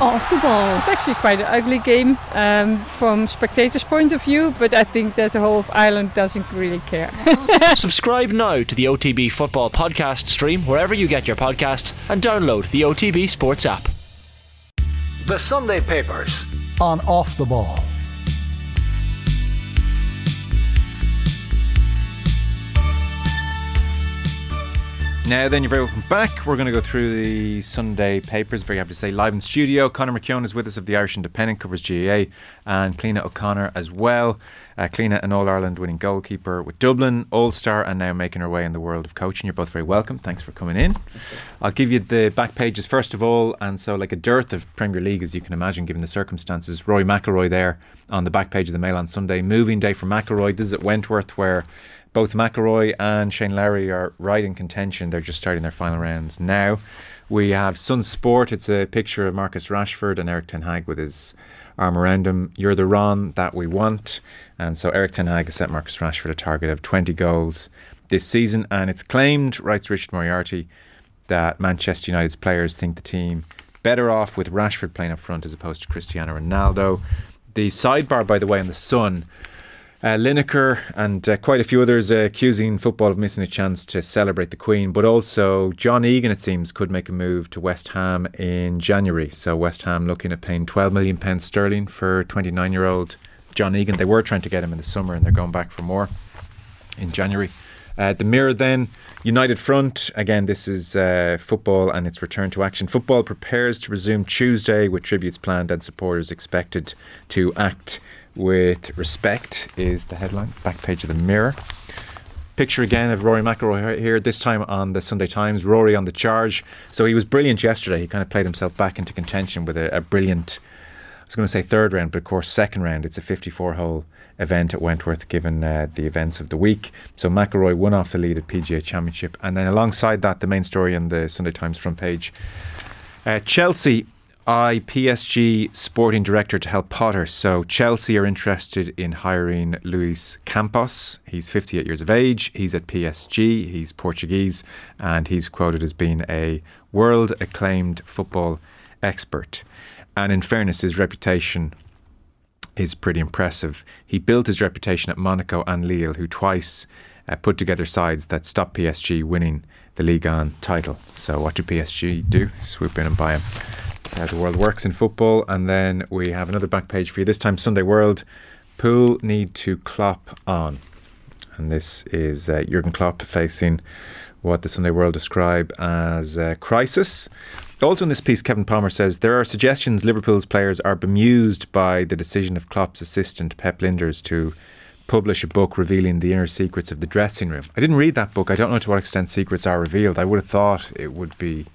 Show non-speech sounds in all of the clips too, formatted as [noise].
off the ball. It's actually quite an ugly game um, from spectators' point of view, but I think that the whole of Ireland doesn't really care. [laughs] Subscribe now to the OTB Football Podcast stream wherever you get your podcasts and download the OTB Sports app. The Sunday Papers on Off the Ball. Now then, you're very welcome back. We're going to go through the Sunday papers. Very happy to say live in studio. Conor McKeown is with us of the Irish Independent, covers GAA, and Cliona O'Connor as well. Uh, an All Ireland winning goalkeeper with Dublin, All Star, and now making her way in the world of coaching. You're both very welcome. Thanks for coming in. I'll give you the back pages first of all, and so like a dearth of Premier League, as you can imagine, given the circumstances. Rory McIlroy there on the back page of the Mail on Sunday. Moving day for McIlroy. This is at Wentworth where both McIlroy and Shane Lowry are right in contention. They're just starting their final rounds now. We have Sun Sport. It's a picture of Marcus Rashford and Erik Ten Hag with his arm around him. You're the Ron that we want. And so Erik Ten Hag has set Marcus Rashford a target of 20 goals this season. And it's claimed, writes Richard Moriarty, that Manchester United's players think the team better off with Rashford playing up front as opposed to Cristiano Ronaldo. The sidebar, by the way, in the Sun uh, Lineker and uh, quite a few others uh, accusing football of missing a chance to celebrate the Queen, but also John Egan, it seems, could make a move to West Ham in January. So West Ham looking at paying 12 million pounds sterling for 29 year old John Egan. They were trying to get him in the summer and they're going back for more in January. Uh, the Mirror then, United Front. Again, this is uh, football and its return to action. Football prepares to resume Tuesday with tributes planned and supporters expected to act with respect is the headline, back page of the Mirror. Picture again of Rory McIlroy here, this time on the Sunday Times. Rory on the charge. So he was brilliant yesterday. He kind of played himself back into contention with a, a brilliant, I was going to say third round, but of course, second round. It's a 54 hole event at Wentworth, given uh, the events of the week. So McIlroy won off the lead at PGA Championship. And then alongside that, the main story on the Sunday Times front page uh, Chelsea I, PSG sporting director to help Potter. So Chelsea are interested in hiring Luis Campos. He's 58 years of age. He's at PSG. He's Portuguese, and he's quoted as being a world acclaimed football expert. And in fairness, his reputation is pretty impressive. He built his reputation at Monaco and Lille, who twice uh, put together sides that stopped PSG winning the Ligue 1 title. So what did PSG do? Swoop in and buy him. That's how the world works in football. And then we have another back page for you. This time, Sunday World. Pool need to Klopp on. And this is uh, Jurgen Klopp facing what the Sunday World describe as a crisis. Also, in this piece, Kevin Palmer says there are suggestions Liverpool's players are bemused by the decision of Klopp's assistant Pep Lijnders, to publish a book revealing the inner secrets of the dressing room. I didn't read that book. I don't know to what extent secrets are revealed. I would have thought it would be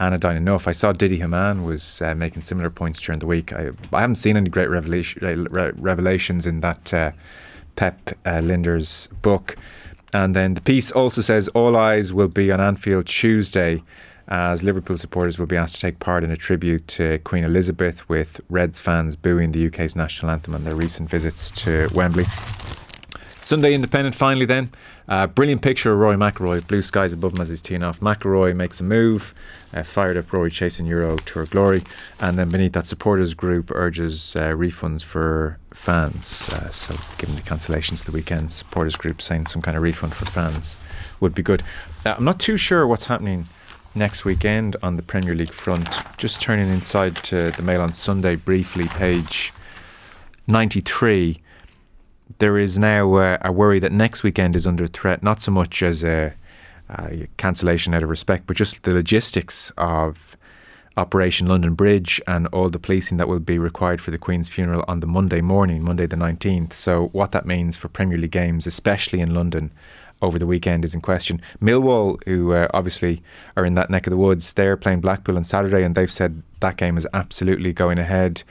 anodyne enough. I saw Didi Hamann was uh, making similar points during the week. I, I haven't seen any great revelation, revelations in that uh, Pep uh, Lijnders book. And then the piece also says all eyes will be on Anfield Tuesday as Liverpool supporters will be asked to take part in a tribute to Queen Elizabeth with Reds fans booing the UK's national anthem on their recent visits to Wembley. Sunday Independent finally then. Uh, brilliant picture of Roy McIlroy, blue skies above him as he's teeing off. McIlroy makes a move, uh, fired up Rory chasing Euro Tour glory, and then beneath that supporters group urges uh, refunds for fans. Uh, so, given the cancellations of the weekend, supporters group saying some kind of refund for fans would be good. Uh, I'm not too sure what's happening next weekend on the Premier League front. Just turning inside to the Mail on Sunday briefly, page 93 there is now uh, a worry that next weekend is under threat, not so much as a, a, cancellation out of respect, but just the logistics of Operation London Bridge and all the policing that will be required for the Queen's funeral on the Monday morning, Monday the 19th. So, what that means for Premier League games, especially in London over the weekend, is in question. Millwall, who uh, obviously are in that neck of the woods, they're playing Blackpool on Saturday, and they've said that game is absolutely going ahead.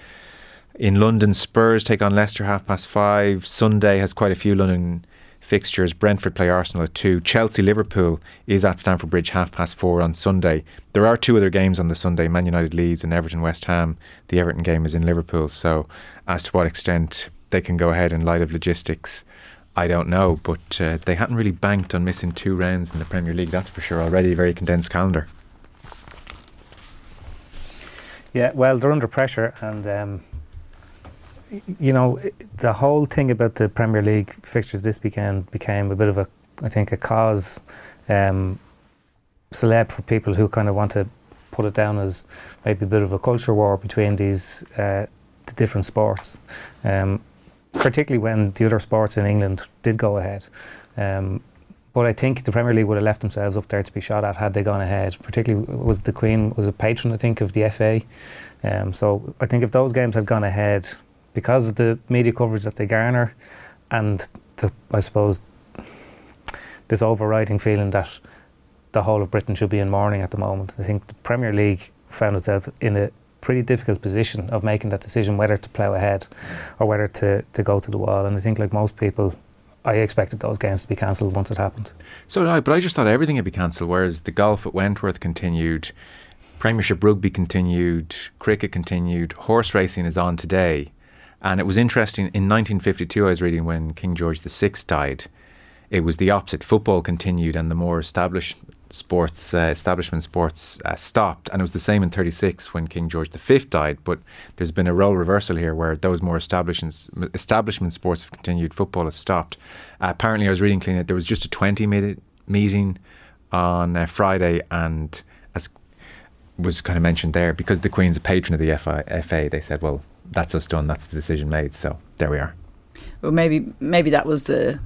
In London, Spurs take on Leicester half past five. Sunday has quite a few London fixtures. Brentford play Arsenal at two. Chelsea Liverpool is at Stamford Bridge half past four on Sunday. There are two other games on the Sunday: Man United Leeds and Everton West Ham. The Everton game is in Liverpool, so as to what extent they can go ahead in light of logistics, I don't know. But uh, they hadn't really banked on missing two rounds in the Premier League. That's for sure. Already a very condensed calendar. Yeah, well, they're under pressure, and um, you know the whole thing about the Premier League fixtures this weekend became a bit of a, I think, a cause um, celeb for people who kind of want to put it down as maybe a bit of a culture war between these uh, the different sports, um, particularly when the other sports in England did go ahead. Um, but I think the Premier League would have left themselves up there to be shot at had they gone ahead. Particularly was the Queen was a patron, I think, of the FA. Um, so I think if those games had gone ahead, because of the media coverage that they garner, and the, I suppose this overriding feeling that the whole of Britain should be in mourning at the moment, I think the Premier League found itself in a pretty difficult position of making that decision whether to plough ahead or whether to, to go to the wall. And I think, like most people, I expected those games to be cancelled once it happened. So but I just thought everything had be cancelled. Whereas the golf at Wentworth continued, Premiership rugby continued, cricket continued, horse racing is on today. And it was interesting. In 1952, I was reading when King George VI died, it was the opposite. Football continued, and the more established sports, uh, establishment sports, uh, stopped. And it was the same in 36 when King George V died. But there's been a role reversal here, where those more establishments, establishment sports have continued, football has stopped. Uh, apparently, I was reading clean. it, There was just a 20 minute meeting on uh, Friday, and as was kind of mentioned there, because the Queen's a patron of the FI, FA, they said, well, that's us done. That's the decision made. So there we are. Well, maybe maybe that was the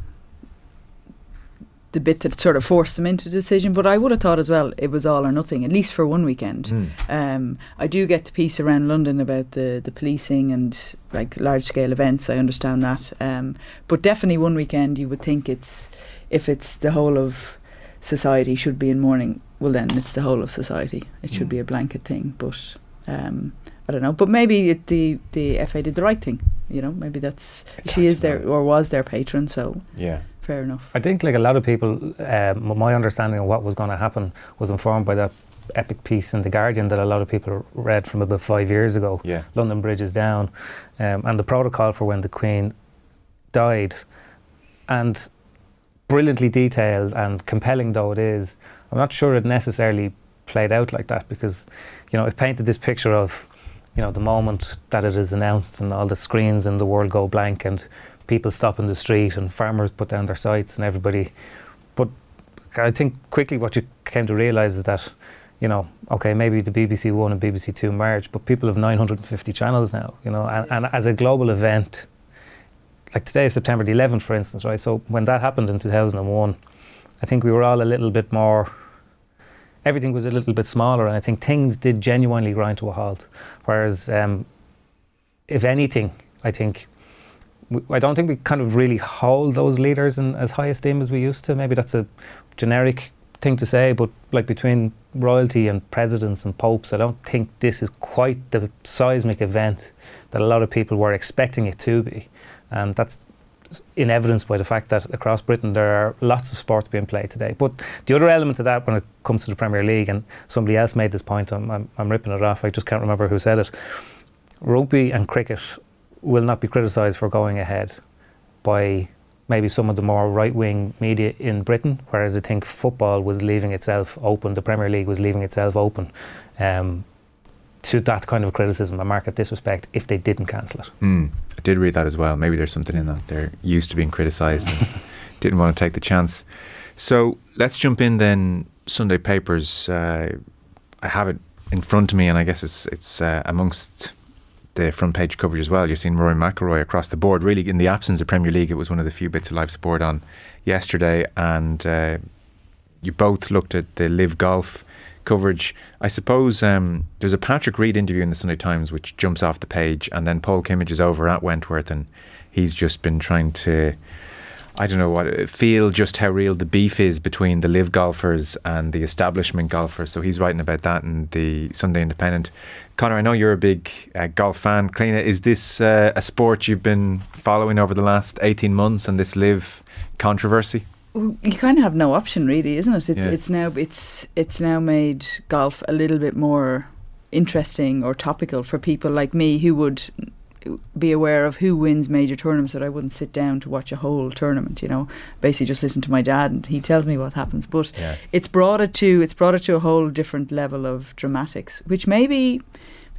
the bit that sort of forced them into the decision. But I would have thought as well it was all or nothing, at least for one weekend. Um, I do get the piece around London about the, the policing and like large scale events. I understand that, um, but definitely one weekend you would think it's if it's the whole of society should be in mourning. Well, then it's the whole of society. It should Mm. be a blanket thing, but. Um, I don't know, but maybe it, the the FA did the right thing. You know, maybe that's It's she is their or was their patron, so Yeah. fair enough. I think, like a lot of people, um, my understanding of what was going to happen was informed by that epic piece in The Guardian that a lot of people read from about five years ago. Yeah. London Bridge is down, um, and the protocol for when the Queen died, and brilliantly detailed and compelling though it is, I'm not sure it necessarily played out like that because, you know, it painted this picture of, you know, the moment that it is announced and all the screens in the world go blank and people stop in the street and farmers put down their sights and everybody. But I think quickly what you came to realise is that, you know, okay, maybe the BBC One and BBC Two merged, but people have 950 channels now, you know, and, and as a global event, like today is September the 11th, for instance, right? So when that happened in 2001, I think we were all a little bit more. Everything was a little bit smaller, and I think things did genuinely grind to a halt. Whereas, um, if anything, I think I don't think we kind of really hold those leaders in as high esteem as we used to. Maybe that's a generic thing to say, but like between royalty and presidents and popes, I don't think this is quite the seismic event that a lot of people were expecting it to be, and that's in evidence by the fact that across Britain there are lots of sports being played today. But the other element of that when it comes to the Premier League, and somebody else made this point, I'm, I'm, I'm ripping it off, I just can't remember who said it. Rugby and cricket will not be criticised for going ahead by maybe some of the more right wing media in Britain, whereas I think football was leaving itself open, the Premier League was leaving itself open um, to that kind of criticism and market disrespect if they didn't cancel it. Mm, I did read that as well. Maybe there's something in that. They're used to being criticised and [laughs] didn't want to take the chance. So let's jump in then. Sunday papers. Uh, I have it in front of me, and I guess it's it's uh, amongst the front page coverage as well. You're seeing Rory McIlroy across the board. Really, in the absence of Premier League, it was one of the few bits of live sport on yesterday, and uh, you both looked at the live golf coverage. I suppose um, there's a Patrick Reed interview in the Sunday Times which jumps off the page, and then Paul Kimmage is over at Wentworth, and he's just been trying to. I don't know what feel just how real the beef is between the LIV golfers and the establishment golfers. So he's writing about that in the Sunday Independent. Conor, I know you're a big uh, golf fan. Cliona, is this uh, a sport you've been following over the last 18 months and this LIV controversy? You kind of have no option, really, isn't it? It's Yeah. it's now it's it's now made golf a little bit more interesting or topical for people like me who would be aware of who wins major tournaments that I wouldn't sit down to watch a whole tournament you know basically just listen to my dad and he tells me what happens but Yeah. it's brought it to it's brought it to a whole different level of dramatics which maybe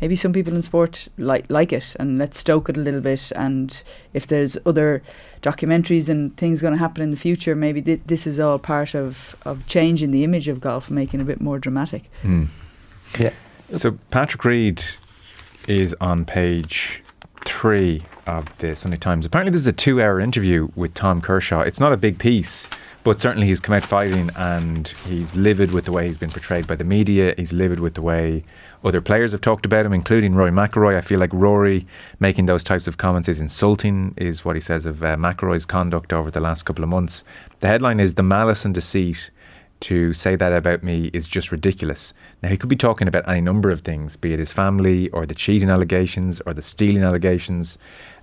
maybe some people in sport like like it, and let's stoke it a little bit. And if there's other documentaries and things going to happen in the future, maybe th- this is all part of of changing the image of golf, making it a bit more dramatic. Mm. Yeah. So Patrick Reed is on page three of the Sunday Times. Apparently, this is a two-hour interview with Tom Kershaw. It's not a big piece, but certainly he's come out fighting, and he's livid with the way he's been portrayed by the media. He's livid with the way other players have talked about him, including Rory McIlroy. I feel like Rory making those types of comments is insulting, is what he says of uh, McIlroy's conduct over the last couple of months. The headline is the malice and deceit to say that about me is just ridiculous. Now, he could be talking about any number of things, be it his family or the cheating allegations or the stealing allegations.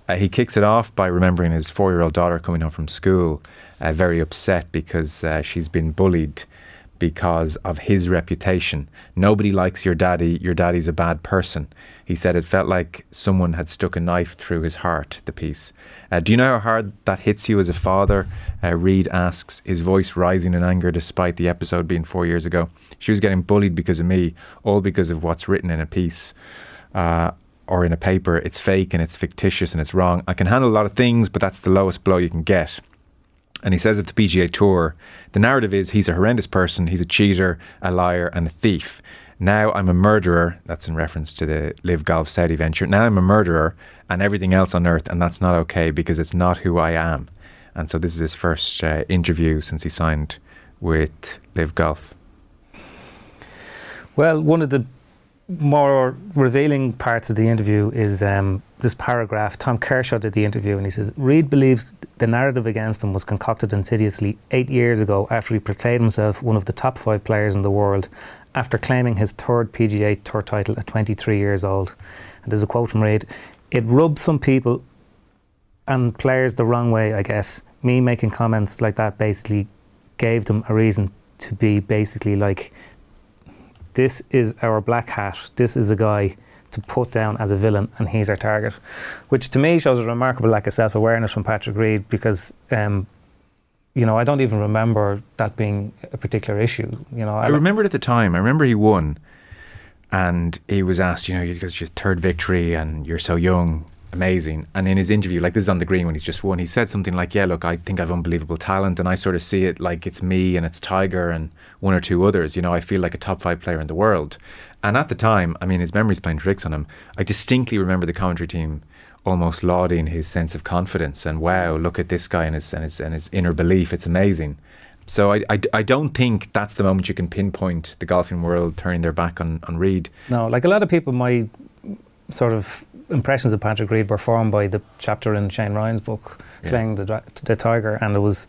Uh, he kicks it off by remembering his four year old daughter coming home from school, uh, very upset because uh, she's been bullied because of his reputation. Nobody likes your daddy, your daddy's a bad person. He said it felt like someone had stuck a knife through his heart, the piece. Uh, do you know how hard that hits you as a father? Uh, Reed asks, his voice rising in anger despite the episode being four years ago. She was getting bullied because of me, all because of what's written in a piece. Uh, or in a paper, it's fake and it's fictitious and it's wrong. I can handle a lot of things, but that's the lowest blow you can get. And he says of the PGA Tour, the narrative is he's a horrendous person, he's a cheater, a liar, and a thief. Now I'm a murderer. That's in reference to the LIV Golf Saudi venture. Now I'm a murderer and everything else on earth, and that's not okay because it's not who I am. And so this is his first uh, interview since he signed with LIV Golf. Well, one of the more revealing parts of the interview is um, this paragraph. Tom Kershaw did the interview and he says Reed believes the narrative against him was concocted insidiously eight years ago after he proclaimed himself one of the top five players in the world after claiming his third PGA Tour title at 23 years old. And there's a quote from Reed It rubbed some people and players the wrong way, I guess. Me making comments like that basically gave them a reason to be basically like this is our black hat. This is a guy to put down as a villain, and he's our target, which to me shows a remarkable lack of self awareness from Patrick Reed because. Um, you know, I don't even remember that being a particular issue. You know, I, I remember it at the time. I remember he won, and he was asked, you know, because it's your third victory and you're so young, amazing. And in his interview, like this is on the green when he's just won, he said something like, "Yeah, look, I think I've unbelievable talent, and I sort of see it like it's me and it's Tiger and one or two others. You know, I feel like a top five player in the world." And at the time, I mean, his memory's playing tricks on him. I distinctly remember the commentary team almost lauding his sense of confidence and wow, look at this guy and his and his and his inner belief. It's amazing. So I, I, I don't think that's the moment you can pinpoint the golfing world turning their back on, on Reed. No, like a lot of people, my sort of impressions of Patrick Reed were formed by the chapter in Shane Ryan's book, yeah. Slaying the, the Tiger, and it was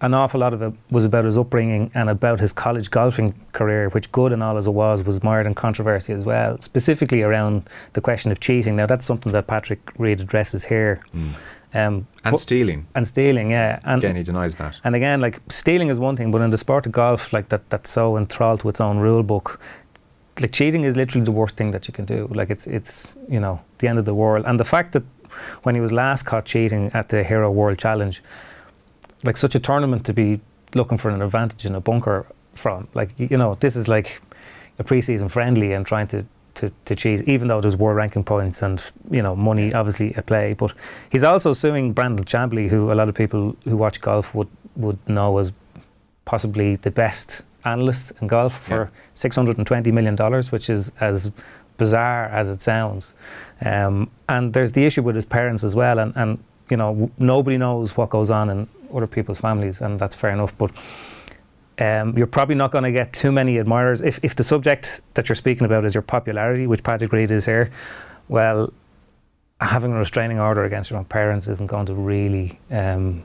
an awful lot of it was about his upbringing and about his college golfing career, which, good and all as it was, was mired in controversy as well, specifically around the question of cheating. Now, that's something that Patrick Reed addresses here. Mm. Um, and but, stealing. And stealing, yeah. And again, he denies that. And again, like stealing is one thing, but in the sport of golf, like that, that's so enthralled to its own rule book. Like cheating is literally the worst thing that you can do. Like it's, it's you know, the end of the world. And the fact that when he was last caught cheating at the Hero World Challenge, like such a tournament to be looking for an advantage in a bunker from. Like you know, this is like a preseason friendly and trying to, to, to cheat, even though there's world ranking points and you know money obviously at play. But he's also suing Brandel Chamblee, who a lot of people who watch golf would would know as possibly the best analyst in golf for yeah. six hundred and twenty million dollars, which is as bizarre as it sounds. Um, and there's the issue with his parents as well, and, and you know w- nobody knows what goes on in other people's families, and that's fair enough. But um, you're probably not going to get too many admirers. If, if the subject that you're speaking about is your popularity, which Patrick Reed is here, well, having a restraining order against your own parents isn't going to really um,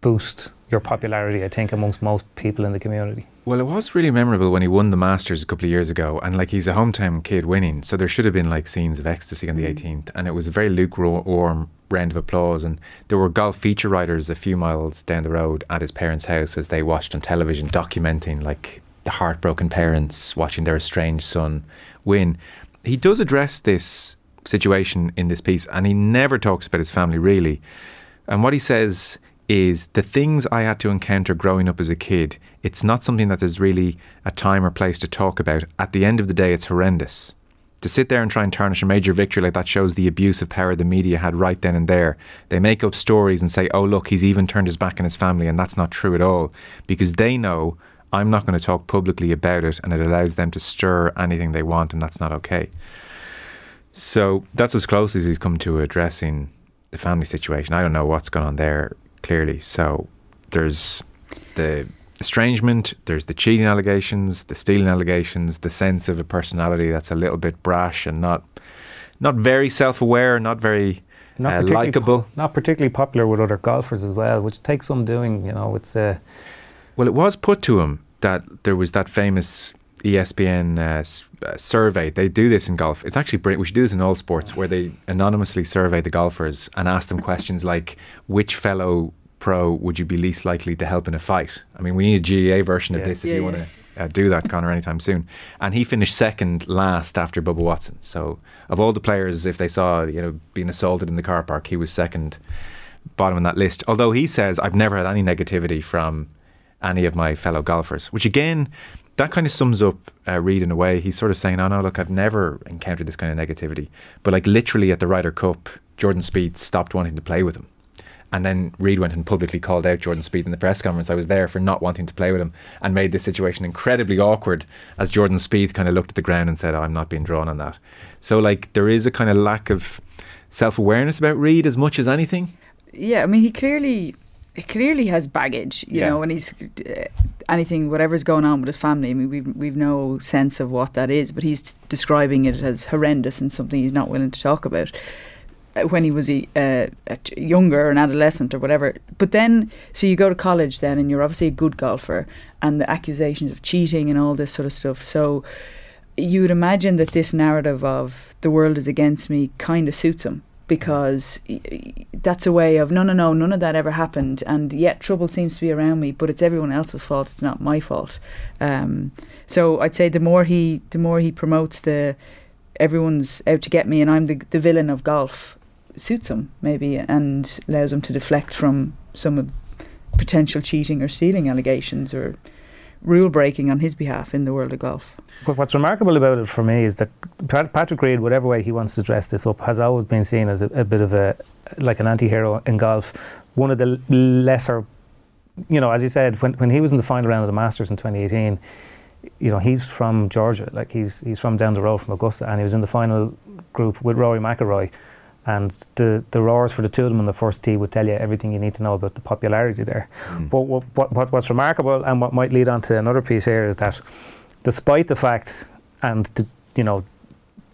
boost your popularity, I think, amongst most people in the community. Well, it was really memorable when he won the Masters a couple of years ago, and like he's a hometown kid winning, so there should have been like scenes of ecstasy on the mm-hmm. 18th, and it was a very lukewarm round of applause. And there were golf feature writers a few miles down the road at his parents' house as they watched on television, documenting like the heartbroken parents watching their estranged son win. He does address this situation in this piece, and he never talks about his family really. And what he says is the things I had to encounter growing up as a kid, it's not something that there's really a time or place to talk about. At the end of the day, it's horrendous. To sit there and try and tarnish a major victory like that shows the abuse of power the media had right then and there. They make up stories and say, oh, look, he's even turned his back on his family, and that's not true at all. Because they know I'm not going to talk publicly about it, and it allows them to stir anything they want, and that's not okay. So that's as close as he's come to addressing the family situation. I don't know what's going on there clearly. So there's the estrangement, there's the cheating allegations, the stealing allegations, the sense of a personality that's a little bit brash and not not very self-aware, not very Not uh, particularly likable. po- not particularly popular with other golfers as well, which takes some doing. You know, it's uh, Well, it was put to him that there was that famous ESPN uh, uh, survey. They do this in golf. It's actually brilliant. We should do this in all sports where they anonymously survey the golfers and ask them questions like, which fellow pro would you be least likely to help in a fight? I mean, we need a GAA version of this if Yeah, you yeah. want to uh, do that, Conor, anytime soon. And he finished second last after Bubba Watson. So, of all the players, if they saw, you know, being assaulted in the car park, he was second bottom on that list. Although he says, I've never had any negativity from any of my fellow golfers, which again, that kind of sums up uh, Reed in a way. He's sort of saying, "Oh no, look, I've never encountered this kind of negativity." But like literally at the Ryder Cup, Jordan Spieth stopped wanting to play with him, and then Reed went and publicly called out Jordan Spieth in the press conference. I was there for not wanting to play with him, and made this situation incredibly awkward as Jordan Spieth kind of looked at the ground and said, oh, "I'm not being drawn on that." So like there is a kind of lack of self awareness about Reed as much as anything. yeah, I mean, he clearly, clearly has baggage, you Yeah. know, and he's uh, anything, whatever's going on with his family. I mean, we've we've no sense of what that is, but he's describing it as horrendous and something he's not willing to talk about. uh, When he was a, uh, a younger, an adolescent, or whatever. But then, so you go to college then, and you're obviously a good golfer, and the accusations of cheating and all this sort of stuff. So you would imagine that this narrative of the world is against me kind of suits him because that's a way of no no no none of that ever happened. And yet trouble seems to be around me but it's everyone else's fault it's not my fault. Um, so I'd say the more he the more he promotes the everyone's out to get me and I'm the, the villain of golf suits him maybe and allows him to deflect from some potential cheating or stealing allegations or rule breaking on his behalf in the world of golf what's remarkable about it for me is that Patrick Reed, whatever way he wants to dress this up, has always been seen as a, a bit of a like an anti-hero in golf. One of the lesser, you know, as you said, when when he was in the final round of the Masters in 2018, you know, he's from Georgia, like he's he's from down the road from Augusta, and he was in the final group with Rory McIlroy. And the, the roars for the two of them on the first tee would tell you everything you need to know about the popularity there. But what, what, what, what's remarkable and what might lead on to another piece here is that despite the fact and the, you know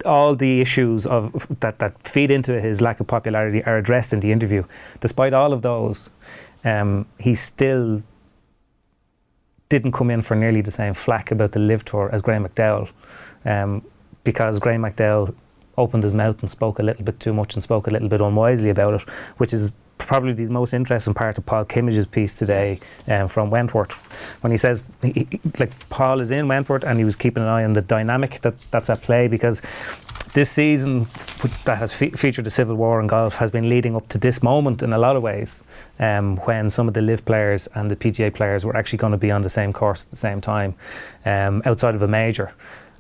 all the issues of that that feed into his lack of popularity are addressed in the interview. Despite all of those, um, he still didn't come in for nearly the same flack about the LIV tour as Graham McDowell, um, because Graham McDowell opened his mouth and spoke a little bit too much and spoke a little bit unwisely about it, which is probably the most interesting part of Paul Kimmage's piece today um, from Wentworth, when he says he, like Paul is in Wentworth and he was keeping an eye on the dynamic that that's at play because this season that has fe- featured the civil war in golf has been leading up to this moment in a lot of ways um, when some of the LIV players and the PGA players were actually going to be on the same course at the same time um, outside of a major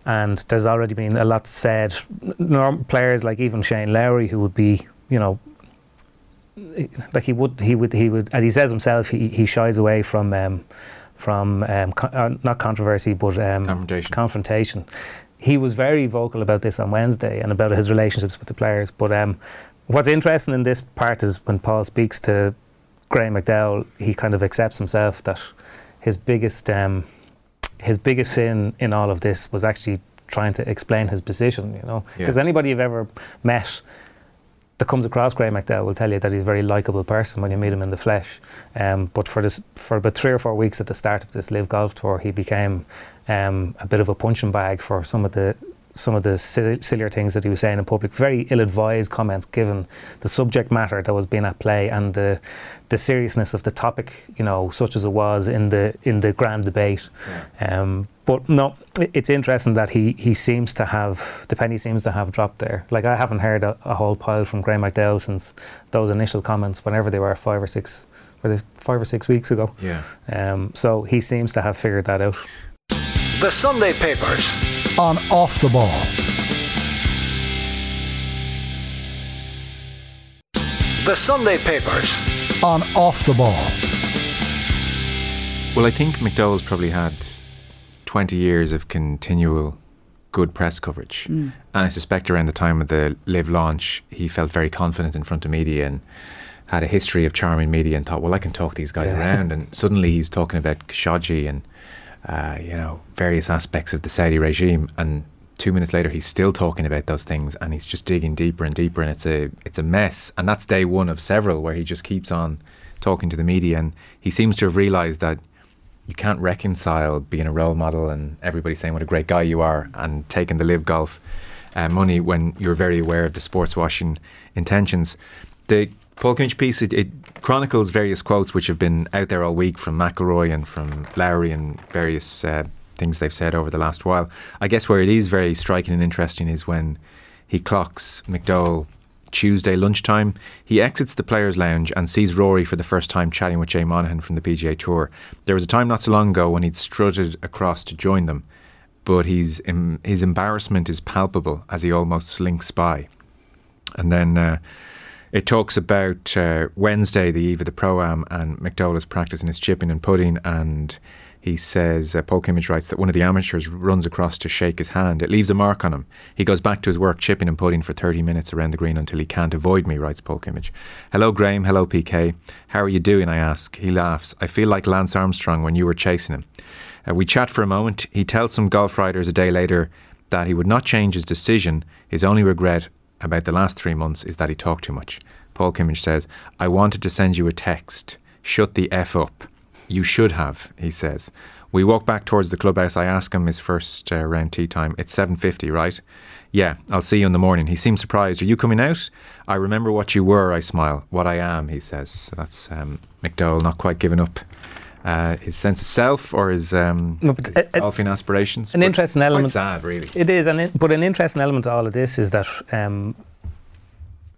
and there's already been a lot said norm- players like even Shane Lowry who would be you know like he would he would he would as he says himself he, he shies away from um, from um, co- uh, not controversy but um, Confrontation. confrontation. He was very vocal about this on Wednesday and about his relationships with the players. But um, what's interesting in this part is when Paul speaks to Graham McDowell, he kind of accepts himself that his biggest um, his biggest sin in all of this was actually trying to explain his position. You know, Yeah. because anybody you've ever met that comes across Graham McDowell will tell you that he's a very likable person when you meet him in the flesh. Um, but for this, for about three or four weeks at the start of this LIV Golf Tour, he became um, a bit of a punching bag for some of the some of the sillier things that he was saying in public. Very ill-advised comments given the subject matter that was being at play and the the seriousness of the topic. You know, such as it was in the in the grand debate. Um, but no, it's interesting that he, he seems to have the penny seems to have dropped there. Like I haven't heard a, a whole pile from Graham McDowell since those initial comments, whenever they were five or six, were they five or six weeks ago. Yeah. Um, so he seems to have figured that out. The Sunday Papers on Off the Ball. The Sunday Papers on Off the Ball. Well, I think McDowell's probably had 20 years of continual good press coverage. Mm. And I suspect around the time of the LIV launch, he felt very confident in front of media and had a history of charming media and thought, well, I can talk these guys yeah. around. And suddenly he's talking about Khashoggi and uh, you know, various aspects of the Saudi regime. And two minutes later, he's still talking about those things and he's just digging deeper and deeper. And it's a, it's a mess. And that's day one of several where he just keeps on talking to the media. And he seems to have realised that you can't reconcile being a role model and everybody saying what a great guy you are and taking the LIV golf uh, money when you're very aware of the sports washing intentions. The Paul Kimmage piece it, it chronicles various quotes which have been out there all week from McIlroy and from Lowry and various uh, things they've said over the last while. I guess where it is very striking and interesting is when he clocks McDowell Tuesday lunchtime. He exits the players' lounge and sees Rory for the first time chatting with Jay Monahan from the PGA Tour. There was a time not so long ago when he'd strutted across to join them, but his em- his embarrassment is palpable as he almost slinks by. And then uh, it talks about uh, Wednesday, the eve of the pro am, and McDowell is practicing his chipping and putting. And he says, uh, Paul Kimmage writes that one of the amateurs runs across to shake his hand. It leaves a mark on him. He goes back to his work chipping and putting for 30 minutes around the green until he can't avoid me, writes Paul Kimmage. Hello, Graham. Hello, PK. How are you doing? I ask. He laughs. I feel like Lance Armstrong when you were chasing him. Uh, we chat for a moment. He tells some golf writers a day later that he would not change his decision. His only regret about the last three months is that he talked too much. Paul Kimmage says, I wanted to send you a text. Shut the F up. You should have, he says. We walk back towards the clubhouse. I ask him his first uh, round tee time. It's 7.50, right? Yeah, I'll see you in the morning. He seems surprised. Are you coming out? I remember what you were, I smile. What I am, he says. So that's um, McDowell not quite giving up uh, his sense of self or his, um, No, his a- a- golfing aspirations. an interesting it's element- Quite sad, really. It is, and it, but an interesting element to all of this is that um,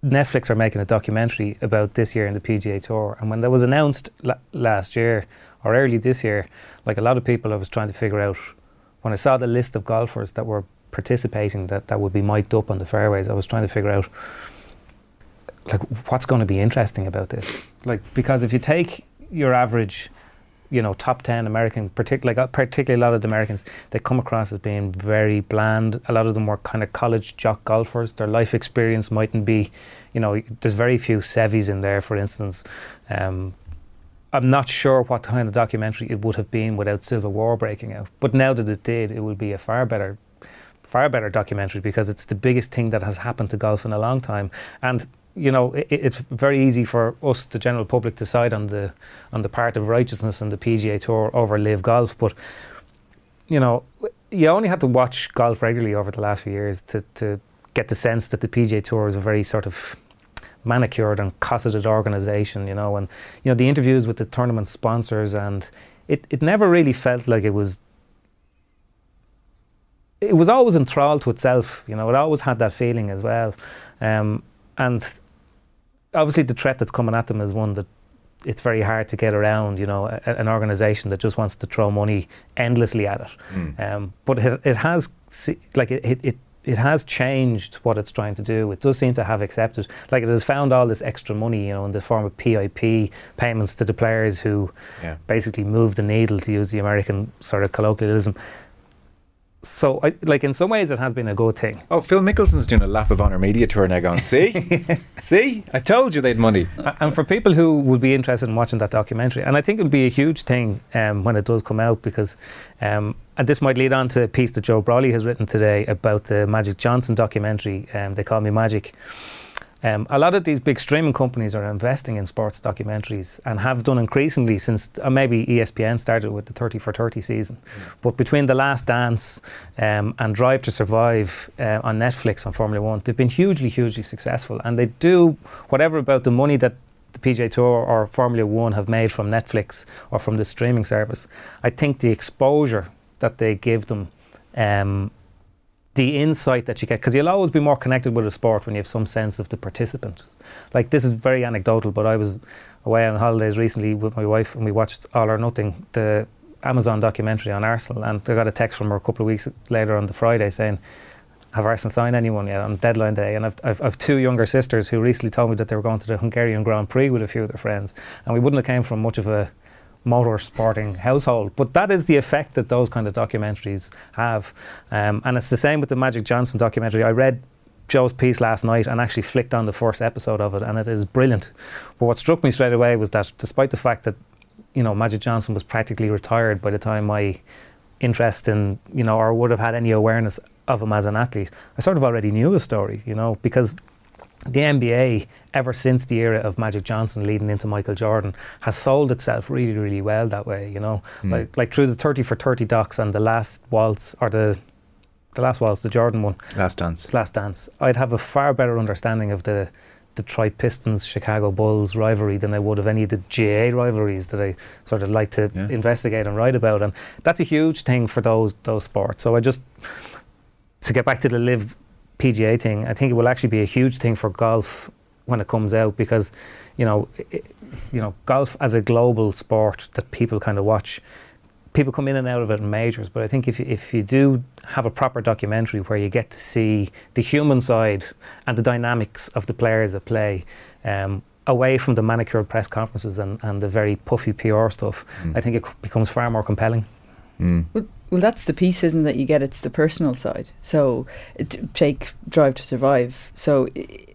Netflix are making a documentary about this year in the PGA Tour, and when that was announced la- last year or early this year, like a lot of people, I was trying to figure out when I saw the list of golfers that were participating that that would be mic'd up on the fairways. I was trying to figure out like what's going to be interesting about this, like because if you take your average you know top 10 american particularly uh, particularly a lot of the americans they come across as being very bland. A lot of them were kind of college jock golfers. Their life experience mightn't be you know there's very few sevies in there for instance. Um, I'm not sure what kind of documentary it would have been without civil war breaking out but now that it did it will be a far better far better documentary because it's the biggest thing that has happened to golf in a long time. And you know it, it's very easy for us the general public to side on the on the part of righteousness and the PGA Tour over LIV golf. But you know you only had to watch golf regularly over the last few years to, to get the sense that the PGA Tour is a very sort of manicured and cosseted organisation you know. And you know the interviews with the tournament sponsors and it, it never really felt like it was it was always enthralled to itself you know. It always had that feeling as well. Um, and obviously the threat that's coming at them is one that it's very hard to get around you know a, an organisation that just wants to throw money endlessly at it um, but it, it has like it, it, it it has changed what it's trying to do. It does seem to have accepted, like it has found all this extra money, you know, in the form of PIP payments to the players who Yeah. basically move the needle, to use the American sort of colloquialism. So, I, like in some ways, it has been a good thing. Oh, Phil Mickelson's doing a lap of honour media tour now. Going, see, [laughs] see, I told you they'd money. And for people who would be interested in watching that documentary, and I think it'll be a huge thing um, when it does come out because, um, and this might lead on to a piece that Joe Brolly has written today about the Magic Johnson documentary. Um, they call me Magic. Um, a lot of these big streaming companies are investing in sports documentaries and have done increasingly since uh, maybe ESPN started with the 30 for 30 season. But between The Last Dance um, and Drive to Survive uh, on Netflix on Formula One, they've been hugely, hugely successful. And they do whatever about the money that the PGA Tour or Formula One have made from Netflix or from the streaming service. I think the exposure that they give them um, the insight that you get, because you'll always be more connected with a sport when you have some sense of the participant. Like this is very anecdotal, but I was away on holidays recently with my wife, and we watched All or Nothing, the Amazon documentary on Arsenal, and I got a text from her a couple of weeks later on the Friday saying, have Arsenal signed anyone yet on deadline day. And I've, I've, I've two younger sisters who recently told me that they were going to the Hungarian Grand Prix with a few of their friends, and we wouldn't have came from much of a motor sporting household. But that is the effect that those kind of documentaries have, um, and it's the same with the Magic Johnson documentary. I read Joe's piece last night and actually flicked on the first episode of it, and it is brilliant. But what struck me straight away was that, despite the fact that you know Magic Johnson was practically retired by the time my interest in you know or would have had any awareness of him as an athlete, I sort of already knew his story, you know, because the NBA, ever since the era of Magic Johnson leading into Michael Jordan, has sold itself really, really well that way. You know, mm. like like through the thirty for thirty docs and the last waltz or the the last waltz, the Jordan one, last dance, last dance. I'd have a far better understanding of the the Detroit Pistons Chicago Bulls rivalry than I would of any of the GA rivalries that I sort of like to yeah. investigate and write about. And that's a huge thing for those those sports. So I just to get back to the LIV PGA thing, I think it will actually be a huge thing for golf when it comes out because, you know, it, you know, golf as a global sport that people kind of watch. People come in and out of it in majors, but I think if if you do have a proper documentary where you get to see the human side and the dynamics of the players that play, um, away from the manicured press conferences and, and the very puffy PR stuff, mm. I think it becomes far more compelling. Well, well, that's the piece, isn't that you get? It's the personal side. So take Drive to Survive. So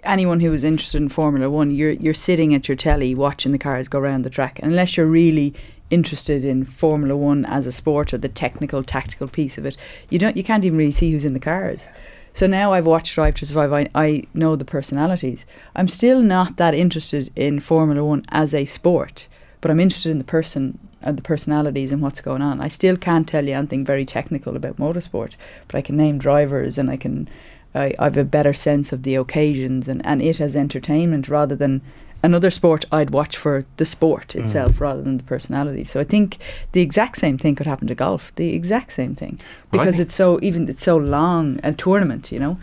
anyone who is interested in Formula One, you're you're sitting at your telly watching the cars go around the track, unless you're really interested in Formula One as a sport or the technical, tactical piece of it, you don't you can't even really see who's in the cars. So now I've watched Drive to Survive. I, I know the personalities. I'm still not that interested in Formula One as a sport, but I'm interested in the person and the personalities and what's going on. I still can't tell you anything very technical about motorsport, but I can name drivers and I can I, I have a better sense of the occasions and, and it as entertainment rather than another sport I'd watch for the sport mm. itself mm. rather than the personality. So I think the exact same thing could happen to golf. The exact same thing because well, it's so even it's so long a tournament, you know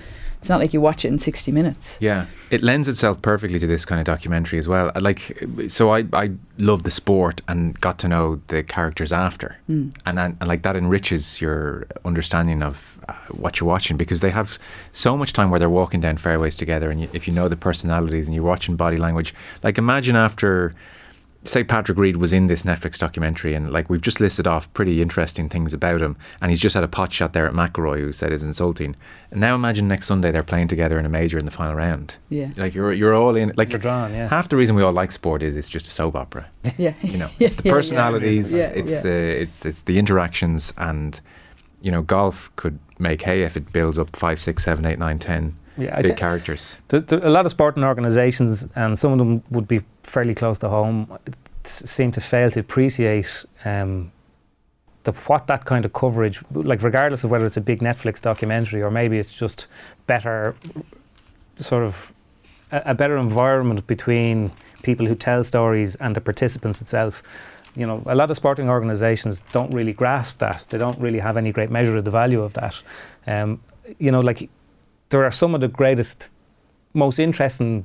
it's not like you watch it in 60 minutes. Yeah, it lends itself perfectly to this kind of documentary as well. Like, so I, I love the sport and got to know the characters after. Mm. And, and, and, like that enriches your understanding of uh, what you're watching because they have so much time where they're walking down fairways together. And you, if you know the personalities and you're watching body language, like imagine after say Patrick Reed was in this Netflix documentary, and like we've just listed off pretty interesting things about him, and he's just had a pot shot there at McIlroy, who said is insulting. And now imagine next Sunday they're playing together in a major in the final round. Yeah, like you're you're all in. Like you're drawn. Yeah. Half the reason we all like sport is it's just a soap opera. [laughs] Yeah, you know, [laughs] it's the personalities, yeah, it's the it's it's the interactions, and you know, golf could make hay if it builds up five, six, seven, eight, nine, ten yeah, big characters. There, there, a lot of sporting organisations, and some of them would be fairly close to home, seem to fail to appreciate um, the, what that kind of coverage, like regardless of whether it's a big Netflix documentary or maybe it's just better, sort of a, a better environment between people who tell stories and the participants itself you know, a lot of sporting organisations don't really grasp that. They don't really have any great measure of the value of that. Um, you know, like there are some of the greatest, most interesting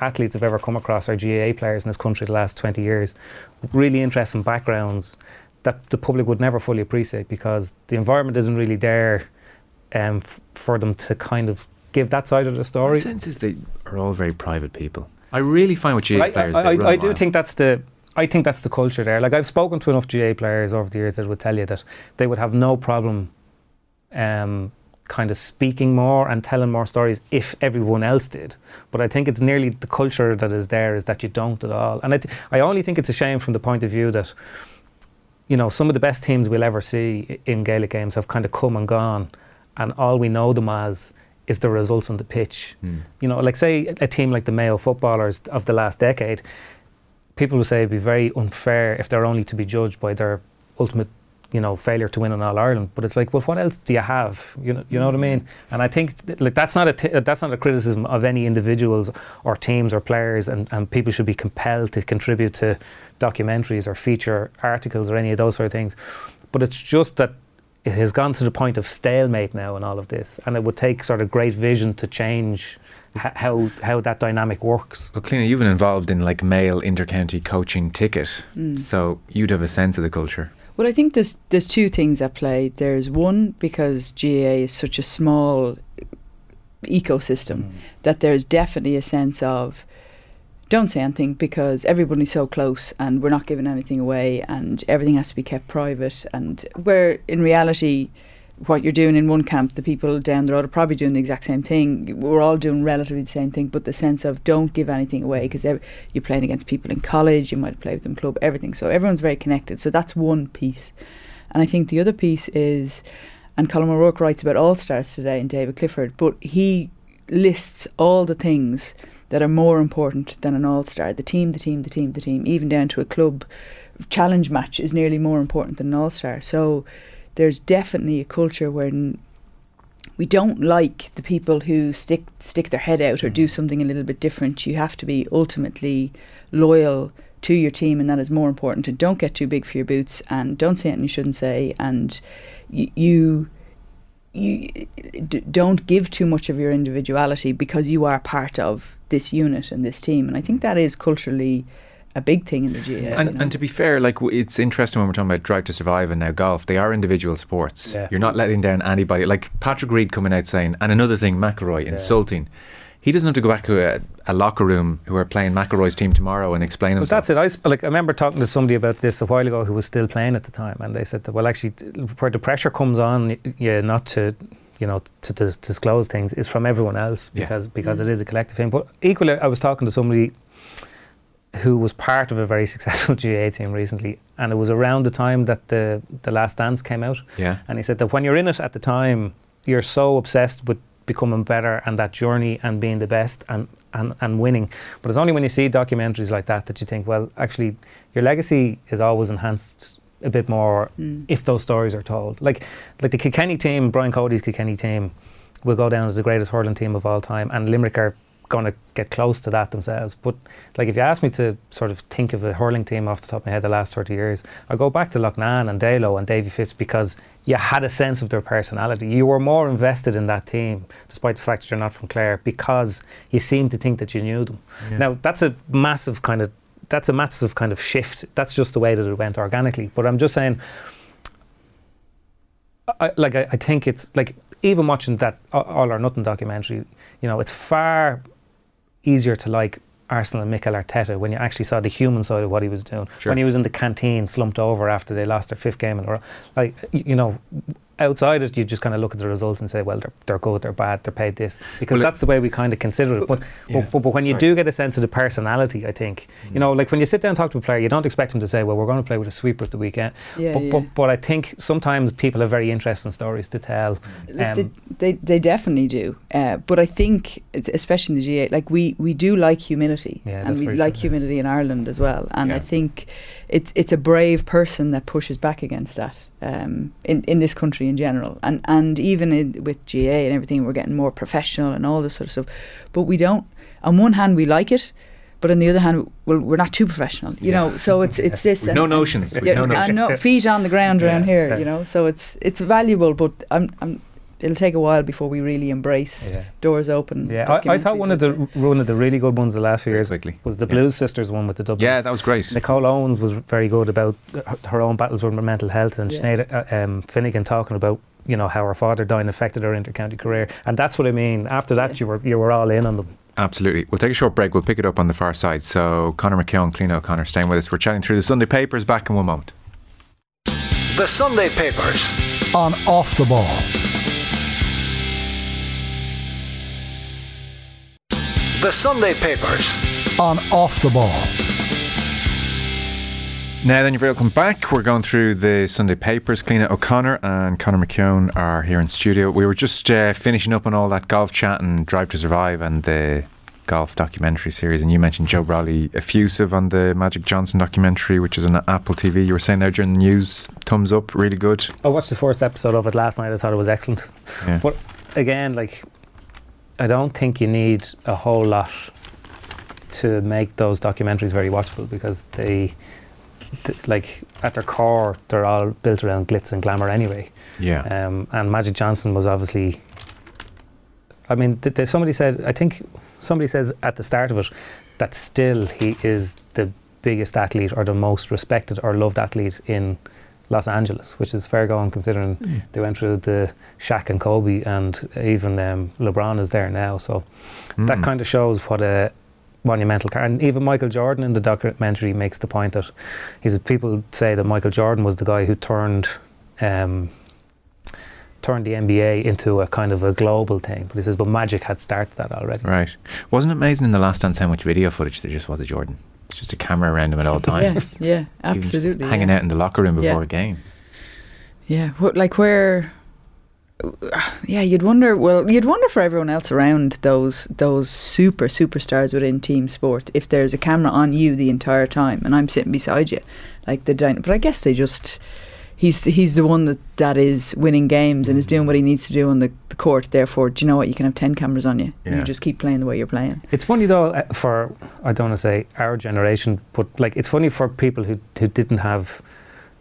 athletes I've ever come across are GAA players in this country the last 20 years. Really interesting backgrounds that the public would never fully appreciate because the environment isn't really there um, f- for them to kind of give that side of the story. My sense is they are all very private people. I really find with GAA players, I, I, I, I do think that's the. I think that's the culture there. Like I've spoken to enough GAA players over the years that would tell you that they would have no problem um, kind of speaking more and telling more stories if everyone else did. But I think it's nearly the culture that is there is that you don't at all. And I, th- I only think it's a shame from the point of view that, you know, some of the best teams we'll ever see in Gaelic games have kind of come and gone, and all we know them as is the results on the pitch. Mm. You know, like say a team like the Mayo footballers of the last decade, people would say it'd be very unfair if they're only to be judged by their ultimate you know failure to win in All Ireland. But it's like, well, what else do you have? You know, you know what I mean? And I think like that's not a t- that's not a criticism of any individuals or teams or players, and, and people should be compelled to contribute to documentaries or feature articles or any of those sort of things. But it's just that it has gone to the point of stalemate now in all of this, and it would take sort of great vision to change how how that dynamic works. Well, Cliona, you've been involved in like male intercounty coaching ticket, mm. so you'd have a sense of the culture. Well, I think there's there's two things at play. There's one because GAA is such a small ecosystem mm. that there's definitely a sense of don't say anything because everybody's so close and we're not giving anything away and everything has to be kept private and where in reality what you're doing in one camp the people down the road are probably doing the exact same thing. We're all doing relatively the same thing but the sense of don't give anything away because you're playing against people in college you might play with them club everything. So everyone's very connected. So that's one piece. And I think the other piece is and Colm O'Rourke writes about All Stars today and David Clifford but he lists all the things that are more important than an all star. The team, the team, the team, the team, even down to a club challenge match is nearly more important than an all star. So there's definitely a culture where n- we don't like the people who stick stick their head out or do mm. something a little bit different. You have to be ultimately loyal to your team, and that is more important. And don't get too big for your boots, and don't say anything you shouldn't say, and y- you you d- don't give too much of your individuality because you are part of this unit and this team. And I think mm. that is culturally a big thing in the GAA. you And, and to be fair, like it's interesting when we're talking about Drive to Survive and now golf, they are individual sports. Yeah. You're not letting down anybody. Like Patrick Reed coming out saying, and another thing, McIlroy insulting. He doesn't have to go back to a, a locker room who are playing McIlroy's team tomorrow and explain But that's it. I, like, I remember talking to somebody about this a while ago who was still playing at the time, and they said that, well, actually, where the pressure comes on, yeah, not to, you know, to, dis- disclose things is from everyone else Yeah. because because mm. it is a collective thing. But equally, I was talking to somebody who was part of a very [laughs] successful GAA team recently, and it was around the time that the the Last Dance came out, Yeah. and he said that when you're in it at the time, you're so obsessed with becoming better and that journey and being the best and, and, and winning. But it's only when you see documentaries like that that you think, well, actually, your legacy is always enhanced a bit more Mm. if those stories are told. Like like the Kilkenny team, Brian Cody's Kilkenny team, will go down as the greatest hurling team of all time, and Limerick are going to get close to that themselves. But like if you ask me to sort of think of a hurling team off the top of my head the last 30 years, I go back to Loughnane and Dalo and Davy Fitz because you had a sense of their personality. You were more invested in that team, despite the fact that you're not from Clare, because you seemed to think that you knew them. Now that's a massive kind of that's a massive kind of shift. That's just the way that it went organically. But I'm just saying, I, like I, I think it's like even watching that All or Nothing documentary, you know, it's far easier to like Arsenal and Mikel Arteta when you actually saw the human side of what he was doing. Sure. When he was in the canteen, slumped over after they lost their fifth game in a row. Like you know, outside it, you just kind of look at the results and say, well, they're, they're good, they're bad, they're paid this, because Well, it- that's the way we kind of consider it. But Yeah. but, but, but when you do get a sense of the personality, I think you know, like when you sit down and talk to a player, you don't expect him to say, well, we're going to play with a sweeper at the weekend. Yeah, but, yeah. but but I think sometimes people have very interesting stories to tell. Like Um, they, they, they definitely do. Uh, but I think, especially in the GAA, like we, we do like humility, Yeah, and we like true, humility in Ireland as well. And I Yeah. think it's it's a brave person that pushes back against that um, in in this country in general, and and even in, with GAA and everything, we're getting more professional and all this sort of stuff. But we don't. On one hand, we like it. But on the other hand, well, we're not too professional, you know. So it's [laughs] it's this. And- no notions. Yeah, no and no feet on the ground [laughs] around Yeah, here, you know. So it's it's valuable, but I'm, I'm it'll take a while before we really embrace Yeah, doors open. yeah. I, I thought documentaries one of the one of the really good ones the last few years quickly. was the Yeah. Blues Sisters one with the Dublin. Yeah, that was great. Nicole Owens was very good about her, her own battles with her mental health, and Yeah. Sinead uh, um, Finnegan talking about you know how her father dying affected her inter-county career, and that's what I mean. After that, Yeah. you were you were all in on them. Absolutely. We'll take a short break. We'll pick it up on the far side. So, Conor McKeown, Cliona O'Connor, staying with us. We're chatting through the Sunday papers. Back in one moment. The Sunday Papers. on Off the Ball. The Sunday Papers. On Off the Ball. Now, then, you're very welcome back. We're going through the Sunday papers. Cliona O'Connor and Conor McKeown are here in studio. We were just uh, finishing up on all that golf chat and Drive to Survive and the golf documentary series. And you mentioned Joe Brolly effusive on the Magic Johnson documentary, which is on Apple TV. You were saying there during the news, thumbs up, really good. I watched the first episode of it last night. I thought it was excellent. Yeah. But again, like, I don't think you need a whole lot to make those documentaries very watchable because they, th- like, at their core, they're all built around glitz and glamour anyway. Yeah. Um, and Magic Johnson was obviously. I mean, th- th- somebody said. I think somebody says at the start of it that still he is the biggest athlete or the most respected or loved athlete in Los Angeles, which is fair going considering they went through the Shaq and Kobe, and even um, LeBron is there now. So that Mm. kind of shows what a monumental car. And even Michael Jordan in the documentary makes the point that he's people say that Michael Jordan was the guy who turned. Um, turned the NBA into a kind of a global thing, but he says, but Magic had started that already. Right. Wasn't it amazing in the last dance how much video footage there just was of Jordan? It's just a camera around him at all times. Yes, yeah, [laughs] He was just absolutely. hanging yeah. out in the locker room before Yeah. a game. Yeah, what, like where? Yeah, you'd wonder. Well, you'd wonder for everyone else around those those super superstars within team sport if there's a camera on you the entire time and I'm sitting beside you, like the. But I guess they just. He's he's the one that, that is winning games and is doing what he needs to do on the, the court. Therefore, do you know what? You can have ten cameras on you. And you just keep playing the way you're playing. It's funny though uh, for I don't want to say our generation, but like it's funny for people who who didn't have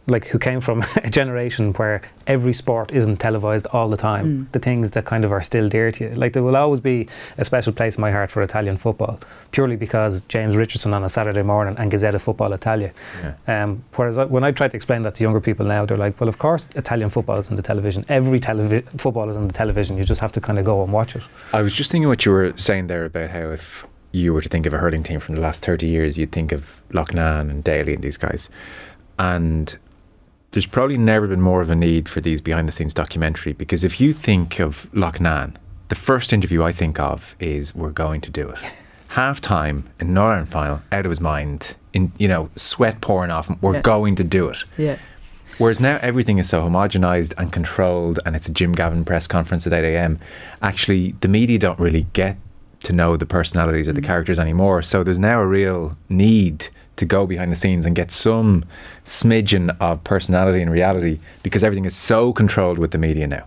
like who came from [laughs] a generation where every sport isn't televised all the time. Mm. The things that kind of are still dear to you. Like there will always be a special place in my heart for Italian football, purely because James Richardson on a Saturday morning and Gazzetta Football Italia. Yeah. Um, whereas I, when I try to explain that to younger people now, they're like, "Well, of course, Italian football is on the television. Every televi- football is on the television. You just have to kind of go and watch it." I was just thinking what you were saying there about how if you were to think of a hurling team from the last 30 years, you'd think of Loughnane and Daly and these guys. And there's probably never been more of a need for these behind the scenes documentary because if you think of Loughnane, the first interview I think of is we're going to do it. [laughs] Half time in Northern final, out of his mind, in you know, sweat pouring off him, we're Yeah. going to do it. Yeah, Whereas now everything is so homogenized and controlled, and it's a Jim Gavin press conference at 8 a.m. Actually, the media don't really get to know the personalities of the mm. characters anymore. So there's now a real need to go behind the scenes and get some smidgen of personality and reality because everything is so controlled with the media now.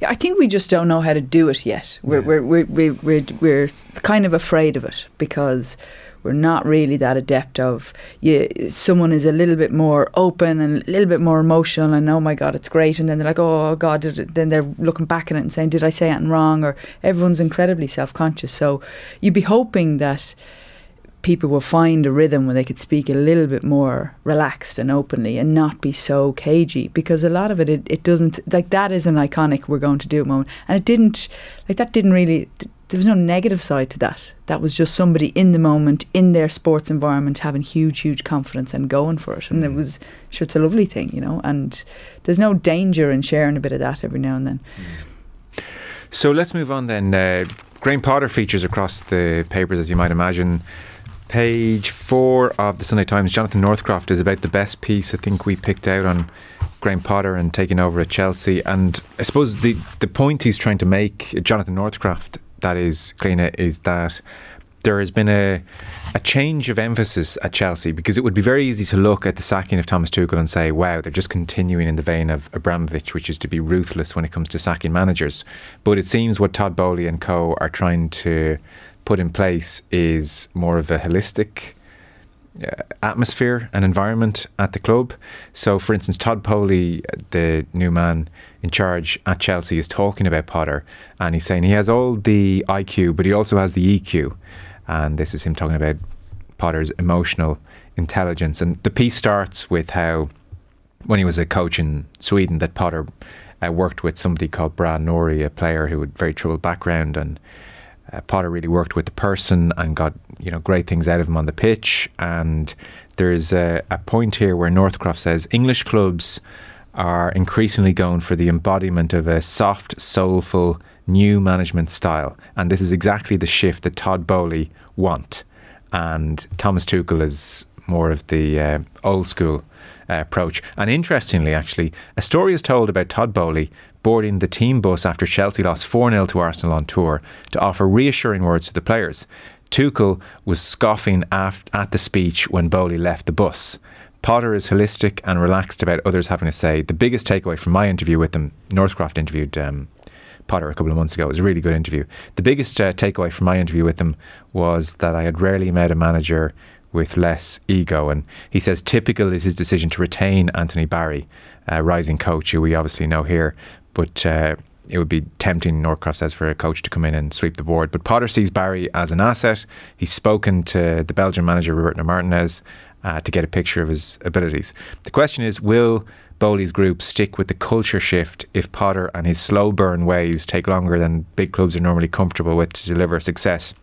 Yeah, I think we just don't know how to do it yet. We're, we're, we're, we're, we're, we're kind of afraid of it because we're not really that adept of you, someone is a little bit more open and a little bit more emotional and oh my god it's great. And then they're like oh god did it, then they're looking back at it and saying did I say anything wrong? Or everyone's incredibly self-conscious. So you'd be hoping that people will find a rhythm where they could speak a little bit more relaxed and openly and not be so cagey because a lot of it, it, it doesn't like that is an iconic we're going to do moment. And it didn't like that didn't really there was no negative side to that. That was just somebody in the moment in their sports environment having huge huge confidence and going for it. And it was sure it's a lovely thing you know and there's no danger in sharing a bit of that every now and then. So let's move on then. Uh, Graham Potter features across the papers, as you might imagine. Page four of the Sunday Times, Jonathan Northcroft is about the best piece I think we picked out on Graham Potter and taking over at Chelsea. And I suppose the, the point he's trying to make, Jonathan Northcroft, that is, Cliona, is that there has been a a change of emphasis at Chelsea because it would be very easy to look at the sacking of Thomas Tuchel and say, wow, they're just continuing in the vein of Abramovich, which is to be ruthless when it comes to sacking managers. But it seems what Todd Boehly and co are trying to put in place is more of a holistic uh, atmosphere and environment at the club. So, for instance, Todd Boehly, the new man in charge at Chelsea, is talking about Potter and he's saying he has all the IQ, but he also has the EQ. And this is him talking about Potter's emotional intelligence. And the piece starts with how, when he was a coach in Sweden, that Potter uh, worked with somebody called Brad Norrie, a player who had very troubled background, and uh, Potter really worked with the person and got you know great things out of him on the pitch. And there's a, a point here where Northcroft says English clubs are increasingly going for the embodiment of a soft, soulful, new management style, and this is exactly the shift that Todd Boehly want. And Thomas Tuchel is more of the uh, old school uh, approach. And interestingly, actually, a story is told about Todd Boehly boarding the team bus after Chelsea lost 4 0 to Arsenal on tour to offer reassuring words to the players. Tuchel was scoffing af- at the speech when Boehly left the bus. Potter is holistic and relaxed about others having a say. The biggest takeaway from my interview with him, Northcroft interviewed um, Potter a couple of months ago. It was a really good interview. The biggest uh, takeaway from my interview with him was that I had rarely met a manager with less ego. And he says typical is his decision to retain Anthony Barry, rising coach who we obviously know here, but. Uh, it would be tempting, Northcroft says, for a coach to come in and sweep the board. But Potter sees Barry as an asset. He's spoken to the Belgian manager, Roberto Martinez, uh, to get a picture of his abilities. The question is will Boehly's group stick with the culture shift if Potter and his slow burn ways take longer than big clubs are normally comfortable with to deliver success.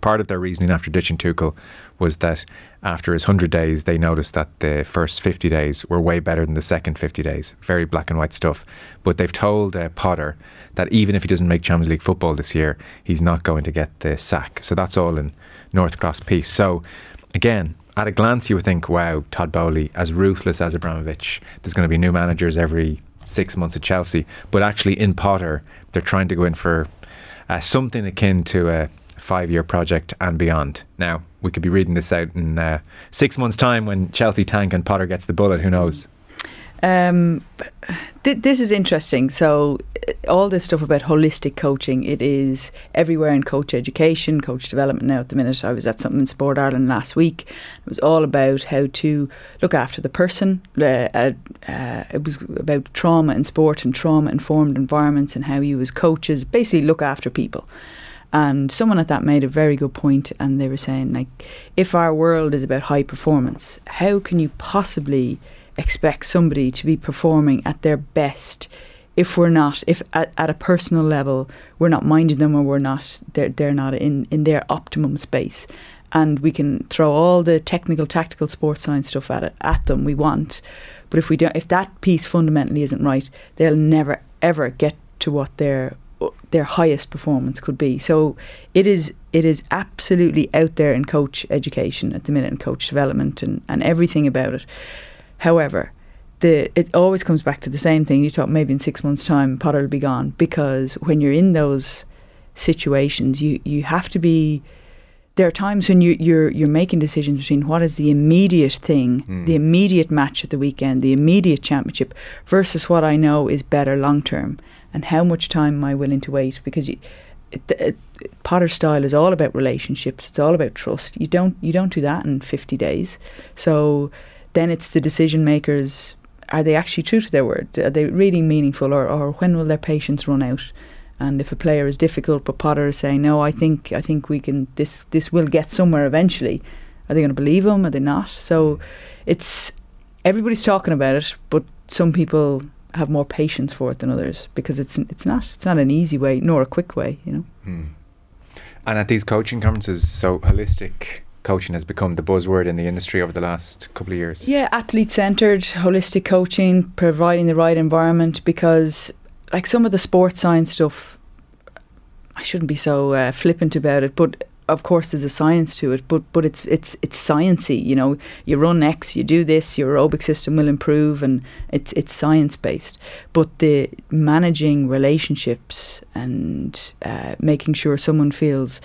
Part of their reasoning after ditching Tuchel was that after his 100 days, they noticed that the first 50 days were way better than the second 50 days. Very black and white stuff. But they've told uh, Potter that even if he doesn't make Champions League football this year, he's not going to get the sack. So that's all in Northcroft piece. So again, at a glance, you would think, wow, Todd Boehly, as ruthless as Abramovich, there's going to be new managers every six months at Chelsea. But actually, in Potter, they're trying to go in for uh, something akin to a five year project and beyond. Now, we could be reading this out in uh, six months' time when Chelsea tank and Potter gets the bullet. Who knows? Um, th- this is interesting. So, uh, all this stuff about holistic coaching, it is everywhere in coach education, coach development. Now, at the minute, I was at something in Sport Ireland last week. It was all about how to look after the person. Uh, uh, uh, it was about trauma in sport and trauma informed environments and how you, as coaches, basically look after people. And someone at that made a very good point, and they were saying, like, if our world is about high performance, how can you possibly expect somebody to be performing at their best if we're not if at, at a personal level we're not minding them or we're not they're, they're not in, in their optimum space? And we can throw all the technical tactical sports science stuff at it at them we want but if we don't if that piece fundamentally isn't right they'll never ever get to what their their highest performance could be so it is it is absolutely out there in coach education at the minute and coach development and, and everything about it However, the it always comes back to the same thing. You thought maybe in six months' time Potter will be gone because when you're in those situations, you you have to be. There are times when you, you're you're making decisions between what is the immediate thing, Mm. the immediate match at the weekend, the immediate championship, versus what I know is better long term, and how much time am I willing to wait? Because you, style is all about relationships. It's all about trust. You don't you don't do that in fifty days. So then it's the decision makers. Are they actually true to their word? Are they really meaningful, or, or when will their patience run out? And if a player is difficult, but Potter is saying, "No, I think I think we can. This this will get somewhere eventually." Are they going to believe him? Are they not? So, it's everybody's talking about it, but some people have more patience for it than others because it's it's not it's not an easy way nor a quick way. You know. Hmm. And at these coaching conferences, so holistic coaching has become the buzzword in the industry over the last couple of years. Yeah, athlete centered, holistic coaching, providing the right environment because, like some of the sports science stuff, I shouldn't be so uh, flippant about it, but of course there's a science to it, but but it's it's it's sciencey. You know, you run X, you do this, your aerobic system will improve, and it's it's science based. But the managing relationships and uh, making sure someone feels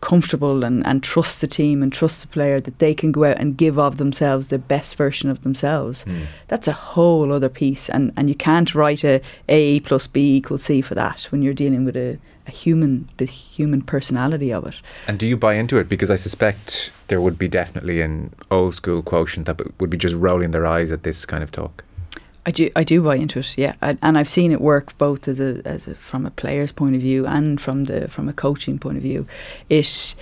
comfortable and, and trust the team and trust the player that they can go out and give of themselves the best version of themselves. Hmm. That's a whole other piece, and, and you can't write a A plus B equals C for that when you're dealing with a human, the human personality of it. And do you buy into it? Because I suspect there would be definitely an old school quotient that would be just rolling their eyes at this kind of talk. I do, I do buy into it, yeah, I, and I've seen it work both as a, as a, from a player's point of view and from the from a coaching point of view. It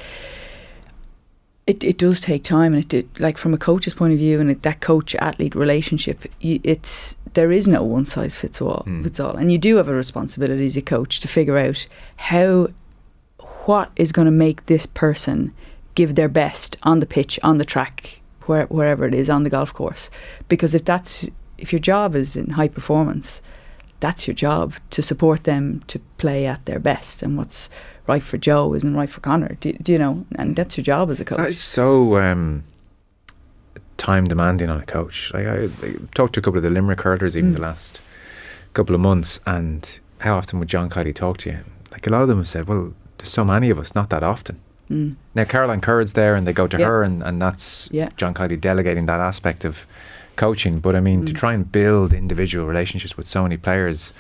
it, it does take time, and it did, like from a coach's point of view, and it, that coach athlete relationship, it's there is no one size fits all, Hmm. fits all, and you do have a responsibility as a coach to figure out how what is going to make this person give their best on the pitch, on the track, where, wherever it is, on the golf course, because if that's if your job is in high performance, that's your job to support them to play at their best. And what's right for Joe isn't right for Connor. Do, do you know? And that's your job as a coach. That is so um, time demanding on a coach. Like I, I talked to a couple of the Limerick hurlers even Mm. the last couple of months, and how often would John Kiely talk to you? Like a lot of them have said, "Well, there's so many of us, not that often." Mm. Now Caroline Currid's there, and they go to Yeah. her, and, and that's Yeah. John Kiely delegating that aspect of coaching. But I mean, to Mm. try and build individual relationships with so many players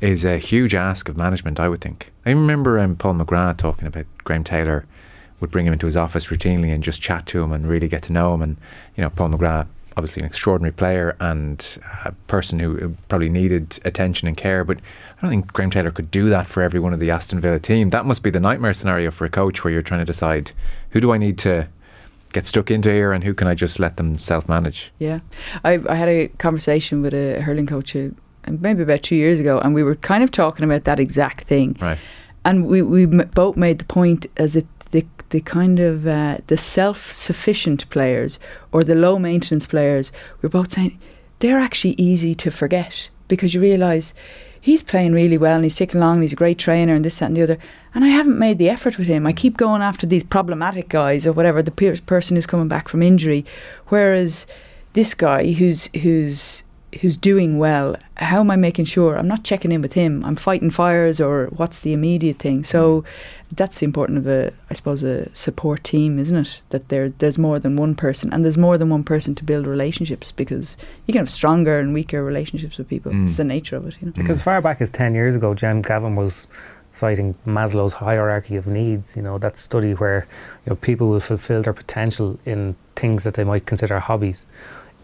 is a huge ask of management. I would think. I remember um, Paul McGrath talking about Graham Taylor would bring him into his office routinely and just chat to him and really get to know him. And you know, Paul McGrath, obviously an extraordinary player and a person who probably needed attention and care, but. I don't think Graham Taylor could do that for every one of the Aston Villa team. That must be the nightmare scenario for a coach where you're trying to decide who do I need to get stuck into here and who can I just let them self manage? Yeah, I, I had a conversation with a hurling coach uh, maybe about two years ago, and we were kind of talking about that exact thing. Right. And we, we both made the point as it the the kind of uh, the self sufficient players or the low maintenance players. We're both saying they're actually easy to forget because you realise he's playing really well and he's taking along and he's a great trainer and this that and the other and I haven't made the effort with him I keep going after these problematic guys or whatever the pe- person who's coming back from injury whereas this guy who's who's who's doing well how am I making sure? I'm not checking in with him. I'm fighting fires or what's the immediate thing. So that's the important of a I suppose a support team isn't it? That there there's more than one person and there's more than one person to build relationships because you can have stronger and weaker relationships with people. Mm. it's the nature of it you know? Because Mm. far back as 10 years ago, Jim Gavin was citing Maslow's hierarchy of needs, you know, that study where you know, people will fulfill their potential in things that they might consider hobbies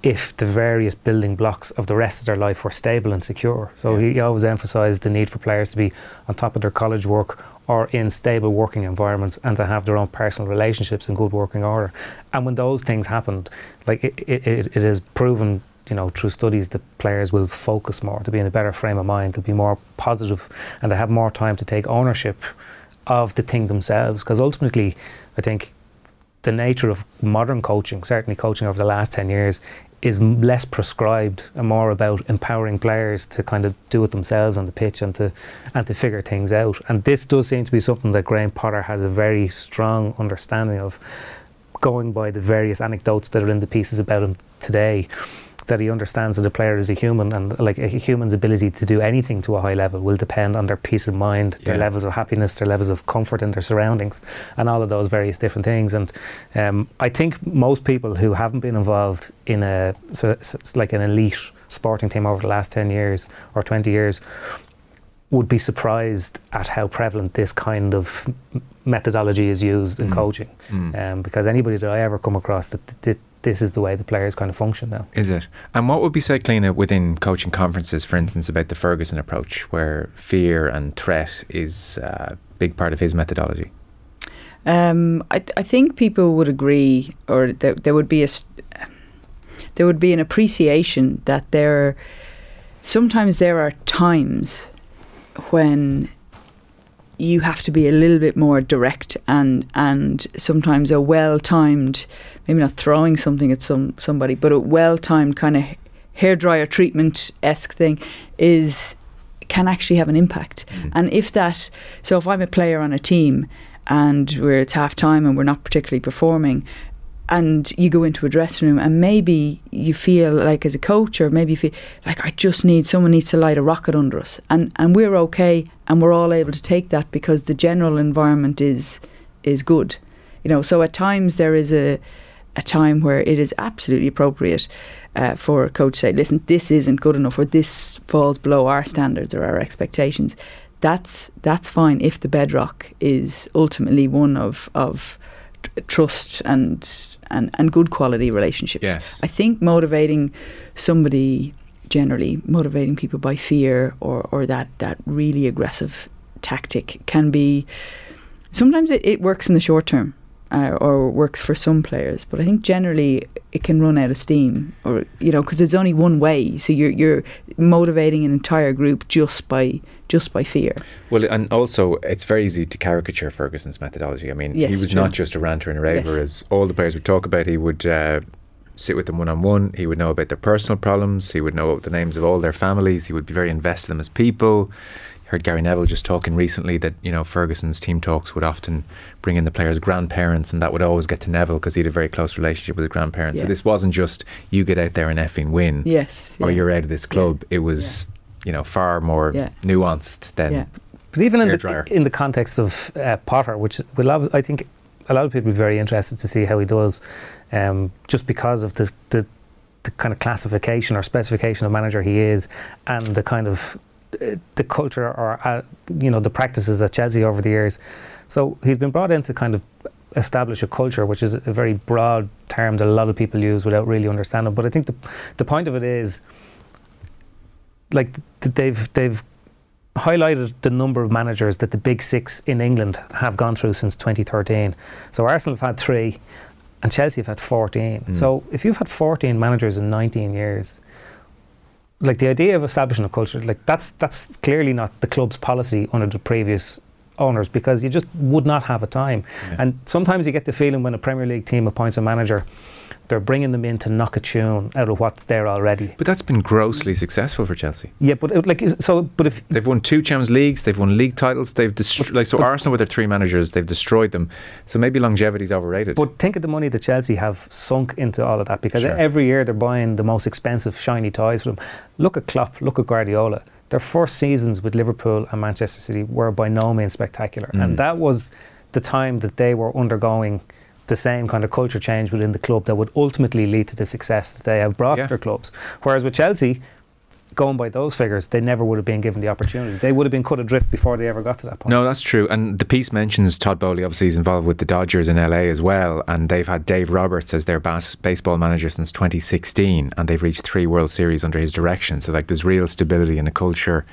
if the various building blocks of the rest of their life were stable and secure. So he always emphasised the need for players to be on top of their college work or in stable working environments and to have their own personal relationships in good working order. And when those things happened, like it, it, it, it is proven, you know, through studies that players will focus more, to be in a better frame of mind, to be more positive, and to have more time to take ownership of the thing themselves. Because ultimately, I think the nature of modern coaching, certainly coaching over the last 10 years, is less prescribed and more about empowering players to kind of do it themselves on the pitch and to and to figure things out. And this does seem to be something that Graham Potter has a very strong understanding of, going by the various anecdotes that are in the pieces about him today. That he understands that a player is a human, and like a human's ability to do anything to a high level will depend on their peace of mind, their levels of happiness, their levels of comfort in their surroundings, and all of those various different things. And um, I think most people who haven't been involved in a so, so like an elite sporting team over the last ten years or twenty years would be surprised at how prevalent this kind of methodology is used in Mm. coaching. Mm. Um, because anybody that I ever come across, that, that, that this is the way the players kind of function now. Is it? And what would be said, Cliona, within coaching conferences, for instance, about the Ferguson approach, where fear and threat is a big part of his methodology? Um, I, I think people would agree, or there, there would be a s- there would be an appreciation that there sometimes there are times when you have to be a little bit more direct and and sometimes a well timed maybe not throwing something at some somebody but a well timed kind of hairdryer treatment esque thing is can actually have an impact. Mm. And if that so if I'm a player on a team and we're it's half time and we're not particularly performing and you go into a dressing room and maybe you feel like as a coach or maybe you feel like I just need someone needs to light a rocket under us. And and we're okay and we're all able to take that because the general environment is is good. You know so at times there is a a time where it is absolutely appropriate uh, for a coach to say listen this isn't good enough or this falls below our standards or our expectations. That's that's fine if the bedrock is ultimately one of of trust and and and good quality relationships. Yes. I think motivating somebody generally motivating people by fear or or that that really aggressive tactic can be sometimes it, it works in the short term uh, or works for some players but I think generally it can run out of steam or you know because it's only one way so you're you're motivating an entire group just by just by fear Well, and also it's very easy to caricature Ferguson's methodology. I mean, Yes, he was true. not just a ranter and a raver, Yes. as all the players would talk about. He would uh, sit with them one on one. He would know about their personal problems. He would know the names of all their families. He would be very invested in them as people. Heard Gary Neville just talking recently that you know Ferguson's team talks would often bring in the players' grandparents, and that would always get to Neville because he had a very close relationship with his grandparents. So this wasn't just you get out there and effing win, yes or yeah. you're out of this club. It was you know far more Yeah. nuanced than Yeah. But even in Hairdryer. the, in the context of uh, Potter, which will obvi- I think a lot of people will be very interested to see how he does, um, just because of the, the the kind of classification or specification of manager he is, and the kind of uh, the culture or uh, you know the practices at Chelsea over the years. So he's been brought in to kind of establish a culture, which is a very broad term that a lot of people use without really understanding. But I think the the point of it is like they've they've highlighted the number of managers that the big six in England have gone through since 2013. So Arsenal have had three, and Chelsea have had 14. Mm. So if you've had 14 managers in 19 years, like the idea of establishing a culture, like that's that's clearly not the club's policy under the previous owners because you just would not have a time. Yeah. And sometimes you get the feeling when a Premier League team appoints a manager, they're bringing them in to knock a tune out of what's there already. But that's been grossly successful for Chelsea. Yeah, but it, like so, but if They've won two Champions Leagues. They've won league titles. They've destro- like so. Arsenal with their three managers, they've destroyed them. So maybe longevity's overrated. But think of the money that Chelsea have sunk into all of that because Sure. every year they're buying the most expensive shiny toys for them. Look at Klopp, look at Guardiola. Their first seasons with Liverpool and Manchester City were by no means spectacular, Mm. and that was the time that they were undergoing the same kind of culture change within the club that would ultimately lead to the success that they have brought Yeah. to their clubs. Whereas with Chelsea, going by those figures, they never would have been given the opportunity. They would have been cut adrift before they ever got to that point. No, that's true. And the piece mentions Todd Boehly. Obviously, he's involved with the Dodgers in LA as well, and they've had Dave Roberts as their bas- baseball manager since 2016, and they've reached three World Series under his direction. So, like, there's real stability in a culture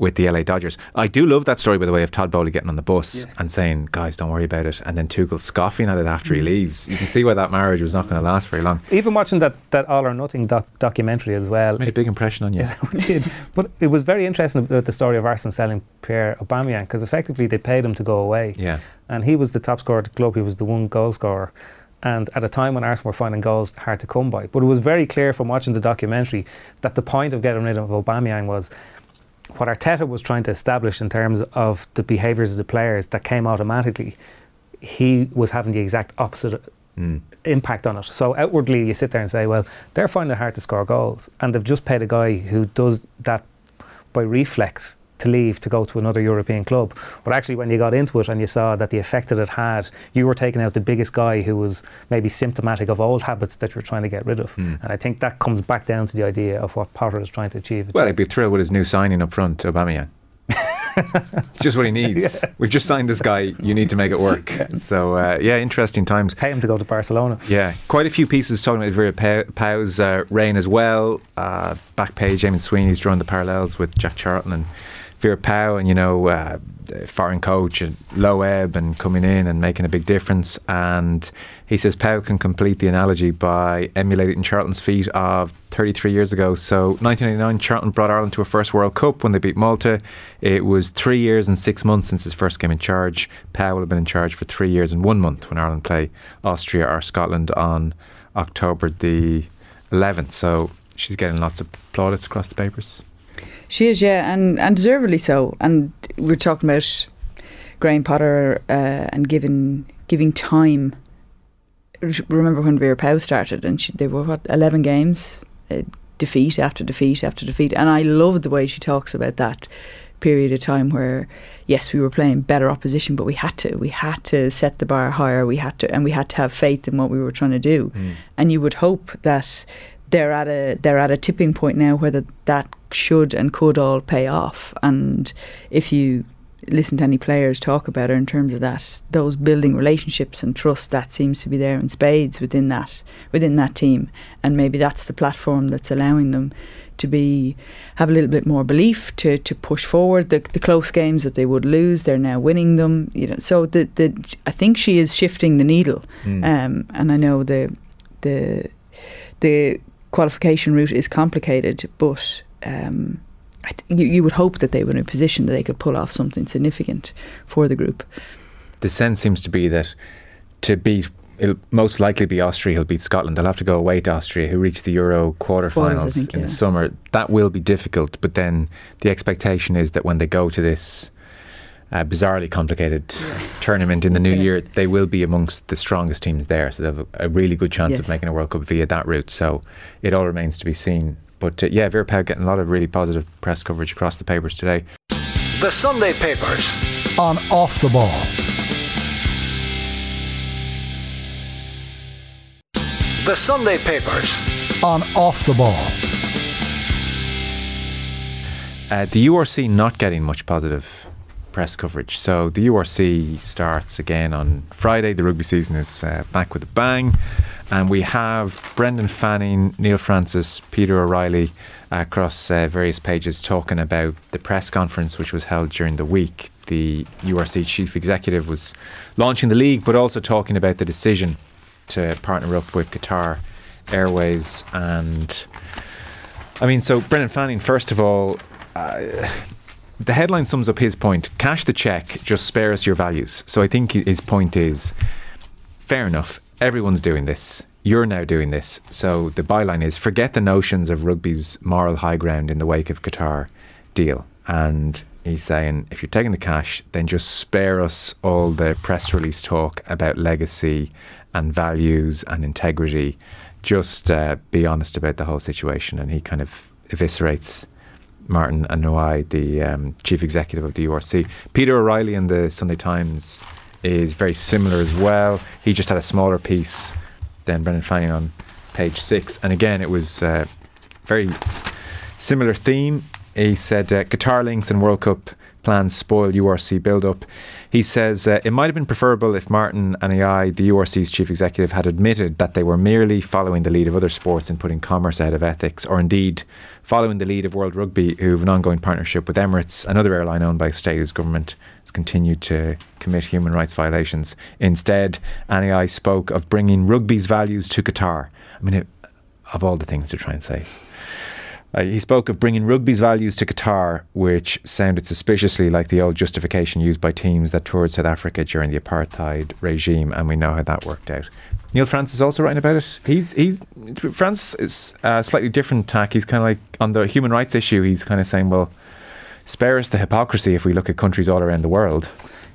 with the LA Dodgers. I do love that story, by the way, of Todd Boehly getting on the bus and saying, "Guys, don't worry about it," and then Tuchel scoffing at it after he leaves. You can see why that marriage was not going to last very long. Even watching that, that All or Nothing doc- documentary as well, It's made a big impression on you. Yeah, [laughs] it did. But it was very interesting about the story of Arsenal selling Pierre Aubameyang because effectively they paid him to go away, Yeah. and he was the top scorer at the club. He was the one goal scorer, and at a time when Arsenal were finding goals hard to come by. But it was very clear from watching the documentary that the point of getting rid of Aubameyang was what Arteta was trying to establish in terms of the behaviours of the players that came automatically. He was having the exact opposite Mm. impact on it. So outwardly, you sit there and say, well, they're finding it hard to score goals, and they've just paid a guy who does that by reflex to leave to go to another European club. But actually, when you got into it and you saw that the effect that it had, you were taking out the biggest guy who was maybe symptomatic of old habits that you're trying to get rid of. Mm. And I think that comes back down to the idea of what Potter is trying to achieve. Well, he'd be thrilled with his new signing up front, Aubameyang. [laughs] it's just what he needs. We've just signed this guy. You need to make it work. [laughs] So uh, yeah, interesting times. pay him to go to Barcelona. Yeah, quite a few pieces talking about Vera Pauw's uh, reign as well. Uh, back page, Eamon Sweeney's drawn the parallels with Jack Charlton and Vera Pauw, and you know, uh, foreign coach and low ebb and coming in and making a big difference. And he says Pauw can complete the analogy by emulating Charlton's feat of 33 years ago. So 1989, Charlton brought Ireland to a first World Cup when they beat Malta. It was three years and six months since his first game in charge. Pauw will have been in charge for three years and one month when Ireland play Austria or Scotland on October the 11th. So she's getting lots of plaudits across the papers. She is, yeah, and, and deservedly so. And we're talking about Graham Potter uh, and giving giving time. Remember when Vera Pauw started, and she, they were what eleven games, uh, defeat after defeat after defeat, and I loved the way she talks about that period of time where yes we were playing better opposition but we had to we had to set the bar higher. We had to and we had to have faith in what we were trying to do. And you would hope that they're at a they're at a tipping point now where that that should and could all pay off. And if you listen to any players talk about it in terms of that, those building relationships and trust, that seems to be there in spades within that within that team. And maybe that's the platform that's allowing them to be have a little bit more belief to, to push forward the, the close games that they would lose they're now winning them you know so the, the I think she is shifting the needle Mm. um, and I know the the the qualification route is complicated, but um, I th- you, you would hope that they were in a position that they could pull off something significant for the group. the sense seems to be that to beat it'll most likely be Austria who'll beat Scotland. They'll have to go away to Austria, who reached the Euro quarterfinals think, in yeah. the summer. That will be difficult, but then the expectation is that when they go to this uh, bizarrely complicated tournament in the new Yeah. year, they will be amongst the strongest teams there. So they have a, a really good chance of making a World Cup via that route. So it all remains to be seen. But uh, yeah, Vera Pauw getting a lot of really positive press coverage across the papers today. The Sunday Papers. on off the ball. The Sunday Papers. On off the ball. Uh, the URC not getting much positive press coverage. So the URC starts again on Friday. The rugby season is uh, back with a bang. And we have Brendan Fanning, Neil Francis, Peter O'Reilly across uh, various pages talking about the press conference which was held during the week. The URC chief executive was launching the league, but also talking about the decision to partner up with Qatar Airways. And I mean, so Brendan Fanning, first of all, uh, the headline sums up his point cash the check, just spare us your values. So I think his point is fair enough, everyone's doing this. You're now doing this. So the byline is forget the notions of rugby's moral high ground in the wake of Qatar deal. And he's saying if you're taking the cash, then just spare us all the press release talk about legacy and values and integrity. Just uh, be honest about the whole situation. And he kind of eviscerates Martin Anayi, the um, chief executive of the URC. Peter O'Reilly in the Sunday Times is very similar as well. He just had a smaller piece than Brendan Fanning on page six. And again, it was uh, very similar theme. He said uh, Qatar links and World Cup plans spoil URC build up. He says uh, it might have been preferable if Martin Anayi, the URC's chief executive, had admitted that they were merely following the lead of other sports in putting commerce ahead of ethics, or indeed following the lead of World Rugby, who have an ongoing partnership with Emirates, another airline owned by a state whose government has continued to commit human rights violations. Instead, Anayi spoke of bringing rugby's values to Qatar. I mean, it, of all the things to try and say. Uh, he spoke of bringing rugby's values to Qatar, which sounded suspiciously like the old justification used by teams that toured South Africa during the apartheid regime, and we know how that worked out. Neil France is also writing about it. He's he's France is a slightly different tack. He's kind of like on the human rights issue. He's kind of saying, well, spare us the hypocrisy if we look at countries all around the world.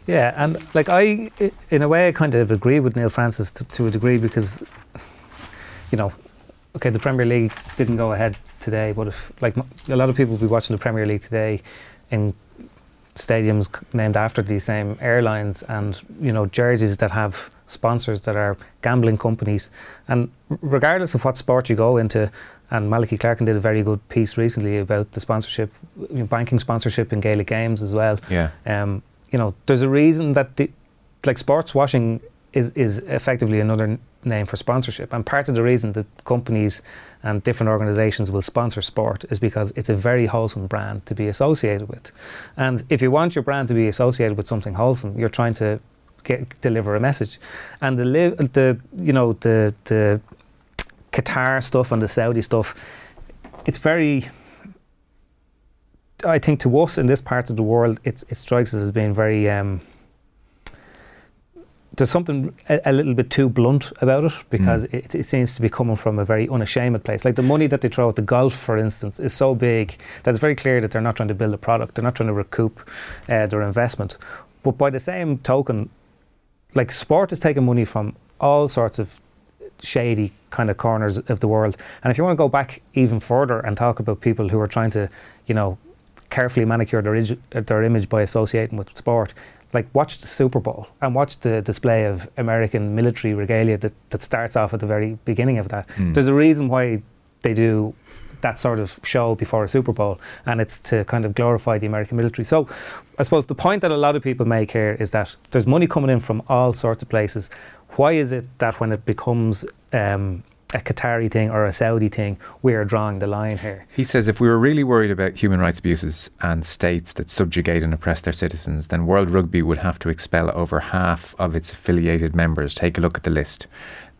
Yeah, and like I, in a way, I kind of agree with Neil Francis to, to a degree because, you know, okay, the Premier League didn't go ahead today, but if like a lot of people will be watching the Premier League today in stadiums named after these same airlines and you know jerseys that have sponsors that are gambling companies and regardless of what sport you go into and Malachy Clerkin did a very good piece recently about the sponsorship you know, banking sponsorship in Gaelic games as well Yeah. um, you know there's a reason that the, like sports washing is, is effectively another name for sponsorship and part of the reason that companies and different organizations will sponsor sport is because it's a very wholesome brand to be associated with and if you want your brand to be associated with something wholesome you're trying to get, deliver a message and the the you know the the Qatar stuff and the Saudi stuff it's very I think to us in this part of the world, it strikes us as being very. Um, there's something a, a, little bit too blunt about it because mm. it, it, seems to be coming from a very unashamed place. Like the money that they throw at the golf, for instance, is so big that it's very clear that they're not trying to build a product. They're not trying to recoup uh, their investment. But by the same token, like sport is taking money from all sorts of shady kind of corners of the world. And if you want to go back even further and talk about people who are trying to, you know, carefully manicure their, their image by associating with sport. Like watch the Super Bowl and watch the display of American military regalia that, that starts off at the very beginning of that. Mm. There's a reason why they do that sort of show before a Super Bowl, and it's to kind of glorify the American military. So, I suppose the point that a lot of people make here is that there's money coming in from all sorts of places. Why is it that when it becomes um, a Qatari thing or a Saudi thing, we are drawing the line here. He says if we were really worried about human rights abuses and states that subjugate and oppress their citizens, then World Rugby would have to expel over half of its affiliated members. Take a look at the list.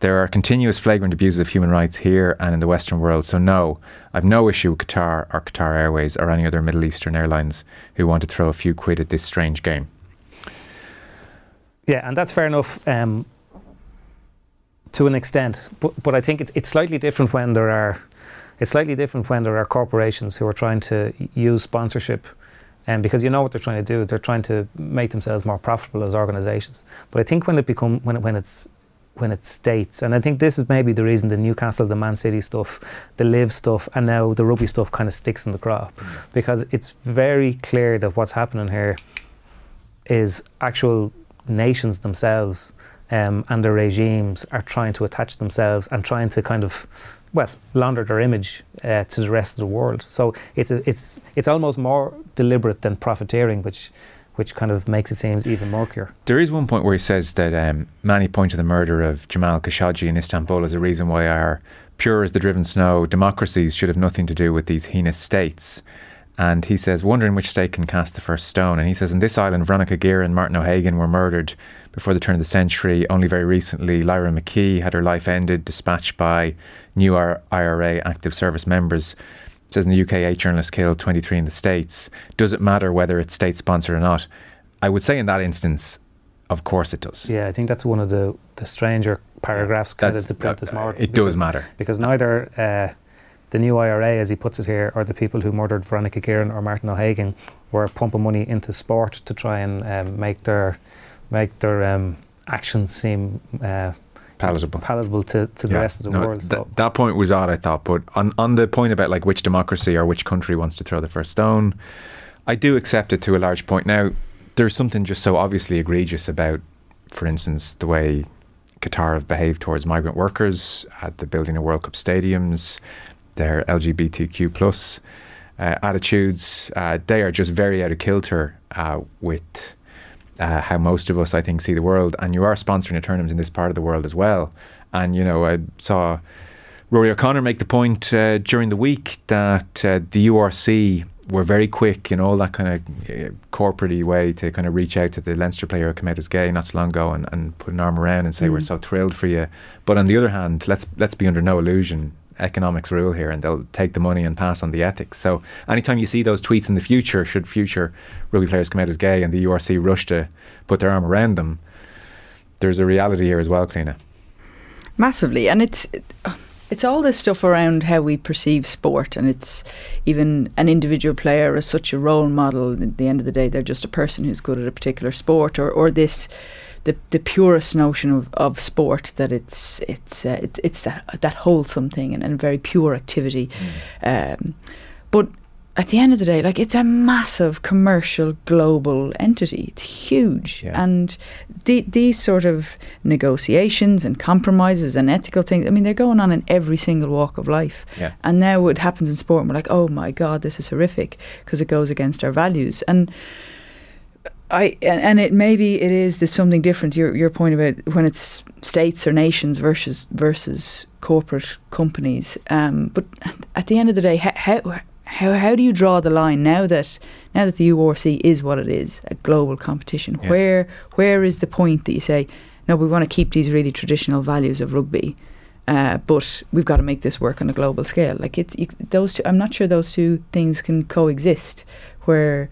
There are continuous flagrant abuses of human rights here and in the Western world. So, no, I've no issue with Qatar or Qatar Airways or any other Middle Eastern airlines who want to throw a few quid at this strange game. Yeah, and that's fair enough. Um, to an extent, but, but I think it, it's slightly different when there are it's slightly different when there are corporations who are trying to use sponsorship and um, because you know what they're trying to do they're trying to make themselves more profitable as organizations but i think when it become when it, when it's when it states and i think this is maybe the reason the newcastle the man city stuff the LIV stuff and now the rugby stuff kind of sticks in the crop mm. because it's very clear that what's happening here is actual nations themselves um, and their regimes are trying to attach themselves and trying to kind of well launder their image uh, to the rest of the world. So it's a, it's it's almost more deliberate than profiteering, which which kind of makes it seem even murkier. There is one point where he says that um, Many point to the murder of Jamal Khashoggi in Istanbul as a reason why our pure as the driven snow democracies should have nothing to do with these heinous states. And he says, wondering which state can cast the first stone. And he says, in this island, Veronica Guerin and Martin O'Hagan were murdered before the turn of the century. Only very recently, Lyra McKee had her life ended, dispatched by new IRA active service members. It says in the UK, eight journalists killed, 23 in the States. Does it matter whether it's state sponsored or not? I would say in that instance, of course it does. Yeah, I think that's one of the, the stranger paragraphs kind of to print this morning. It does matter. Because neither uh, the new IRA, as he puts it here, or the people who murdered Veronica Guerin or Martin O'Hagan were pumping money into sport to try and um, make their make their um, actions seem uh, palatable palatable to, to the Yeah. rest of the No, world. th- So that point was odd, I thought. But on, on the point about like which democracy or which country wants to throw the first stone, I do accept it to a large point. Now, there's something just so obviously egregious about, for instance, the way Qatar have behaved towards migrant workers at the building of World Cup stadiums, their LGBTQ plus uh, attitudes. Uh, they are just very out of kilter uh, with uh, how most of us, I think, see the world. And you are sponsoring a tournament in this part of the world as well. And you know, I saw Rory O'Connor make the point uh, during the week that uh, the URC were very quick in all that kind of uh, corporate way to kind of reach out to the Leinster player who came out as gay not so long ago and, and put an arm around and say we're so thrilled for you. But on the other hand, let's let's be under no illusion. Economics rule here, and they'll take the money and pass on the ethics. So, anytime you see those tweets in the future, should future rugby players come out as gay and the URC rush to put their arm around them, there's a reality here as well, Cliona. massively and it's it's all this stuff around how we perceive sport and it's even an individual player as such a role model at the end of the day they're just a person who's good at a particular sport or, or this the, the purest notion of, of sport that it's it's uh, it, it's that that wholesome thing and, and a very pure activity um, but at the end of the day, like it's a massive commercial global entity. It's huge, Yeah. and the, these sort of negotiations and compromises and ethical things. I mean, they're going on in every single walk of life. Yeah. And now it happens in sport, and we're like, oh my god, this is horrific because it goes against our values. And I and, and it maybe it is there's something different. Your your point about when it's states or nations versus versus corporate companies. Um, but at the end of the day, how, how how how do you draw the line now that now that the URC is what it is, a global competition? Yeah. Where where is the point that you say no? We want to keep these really traditional values of rugby. Uh, but we've got to make this work on a global scale. Like it's you, those. Two, I'm not sure those two things can coexist. Where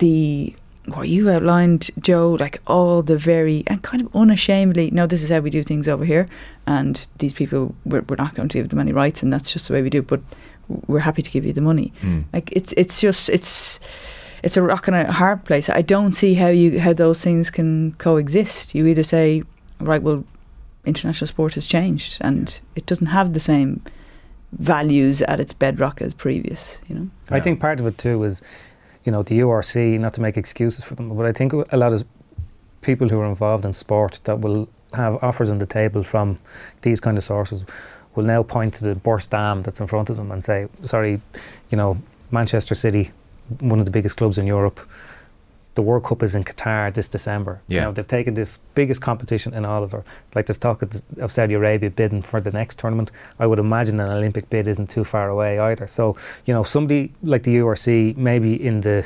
the what you outlined, Joe, like all the very and kind of unashamedly, no, this is how we do things over here, and these people we're, we're not going to give them any rights, and that's just the way we do. it, But we're happy to give you the money. Mm. Like it's it's just it's it's a rock and a hard place. I don't see how you how those things can coexist. You either say, right, well, international sport has changed, and it doesn't have the same values at its bedrock as previous. You know. I think part of it too is, you know, the URC, not to make excuses for them, but I think a lot of people who are involved in sport that will have offers on the table from these kind of sources will now point to the burst dam that's in front of them and say, sorry, you know, Manchester City, one of the biggest clubs in Europe, the World Cup is in Qatar this December. You Yeah. know, they've taken this biggest competition in all of like there's talk of, Saudi Arabia bidding for the next tournament. I would imagine an Olympic bid isn't too far away either. So, you know, somebody like the URC, maybe in the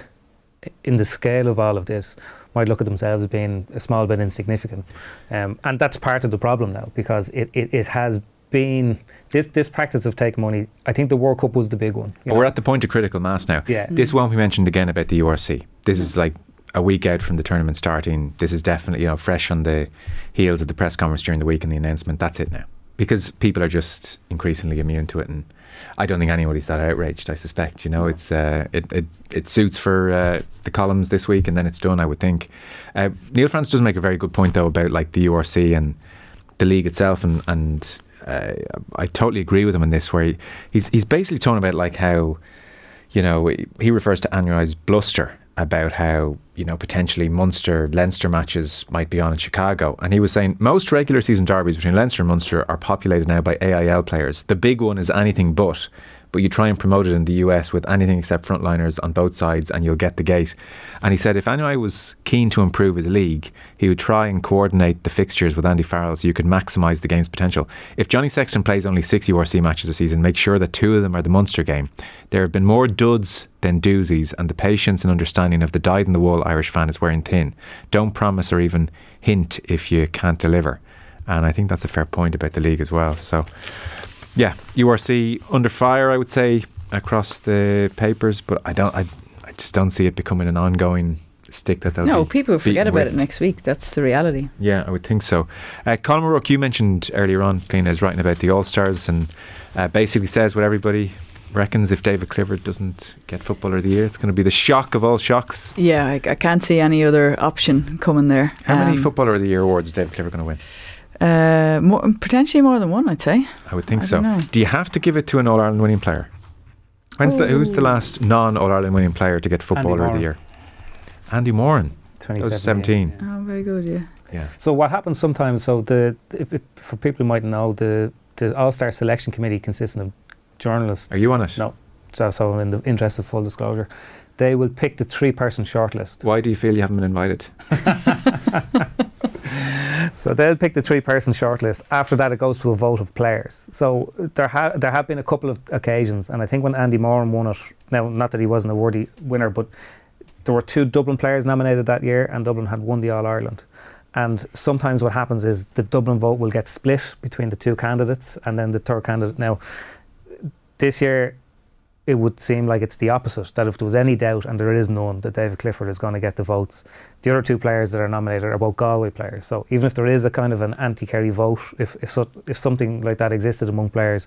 in the scale of all of this, might look at themselves as being a small bit insignificant. Um, and that's part of the problem now because it, it, it has been this this practice of taking money. I think the World Cup was the big one. But know. we're at the point of critical mass now. Yeah. This won't be mentioned again about the URC. This is like a week out from the tournament starting. This is definitely, you know, fresh on the heels of the press conference during the week and the announcement. That's it now. Because people are just increasingly immune to it and I don't think anybody's that outraged, I suspect. You know, it's uh, it, it it suits for uh, the columns this week and then it's done, I would think. Uh, Neil Francis does make a very good point though about like the URC and the league itself and and uh, I totally agree with him on this where he, he's he's basically talking about like how you know, he refers to annualized bluster about how, you know, potentially Munster Leinster matches might be on in Chicago. And he was saying most regular season derbies between Leinster and Munster are populated now by AIL players. The big one is anything but. But you try and promote it in the US with anything except frontliners on both sides, and you'll get the gate. And he said if anyone was keen to improve his league, he would try and coordinate the fixtures with Andy Farrell so you could maximise the game's potential. If Johnny Sexton plays only six URC matches a season, make sure that two of them are the Munster game. There have been more duds than doozies, and the patience and understanding of the dyed in the wool Irish fan is wearing thin. Don't promise or even hint if you can't deliver. And I think that's a fair point about the league as well. So, yeah, URC under fire, I would say, across the papers, but I don't, I, I just don't see it becoming an ongoing stick that they'll No, people forget about with. it next week. That's the reality. Yeah, I would think so. Uh, Colm O'Rourke, you mentioned earlier on, Cliona is writing about the All Stars and uh, basically says what everybody reckons if David Clifford doesn't get Footballer of the Year, it's going to be the shock of all shocks. Yeah, I, I can't see any other option coming there. How many Um, Footballer of the Year awards is David Clifford going to win? Uh, more, potentially more than one, I'd say. I would think I so. don't know. Do you have to give it to an All Ireland winning player? When's the, who's the Oh. last non All Ireland winning player to get Footballer of the Year? Andy Moran. That was 17. yeah. Oh, very good, yeah. Yeah. So what happens sometimes? So the if, if, for people who might know, the the All Star Selection Committee consisting of journalists. Are you on it? No. So, so in the interest of full disclosure, they will pick the three-person shortlist. Why do you feel you haven't been invited? [laughs] [laughs] So they'll pick the three-person shortlist. After that, it goes to a vote of players. So there ha- there have been a couple of occasions, and I think when Andy Moran won it, now not that he wasn't a worthy winner, but there were two Dublin players nominated that year, and Dublin had won the All Ireland. And sometimes what happens is the Dublin vote will get split between the two candidates, and then the third candidate. Now, this year, it would seem like it's the opposite. That if there was any doubt, and there is none, that David Clifford is going to get the votes. The other two players that are nominated are both Galway players. So even if there is a kind of an anti-Kerry vote, if if, so, if something like that existed among players,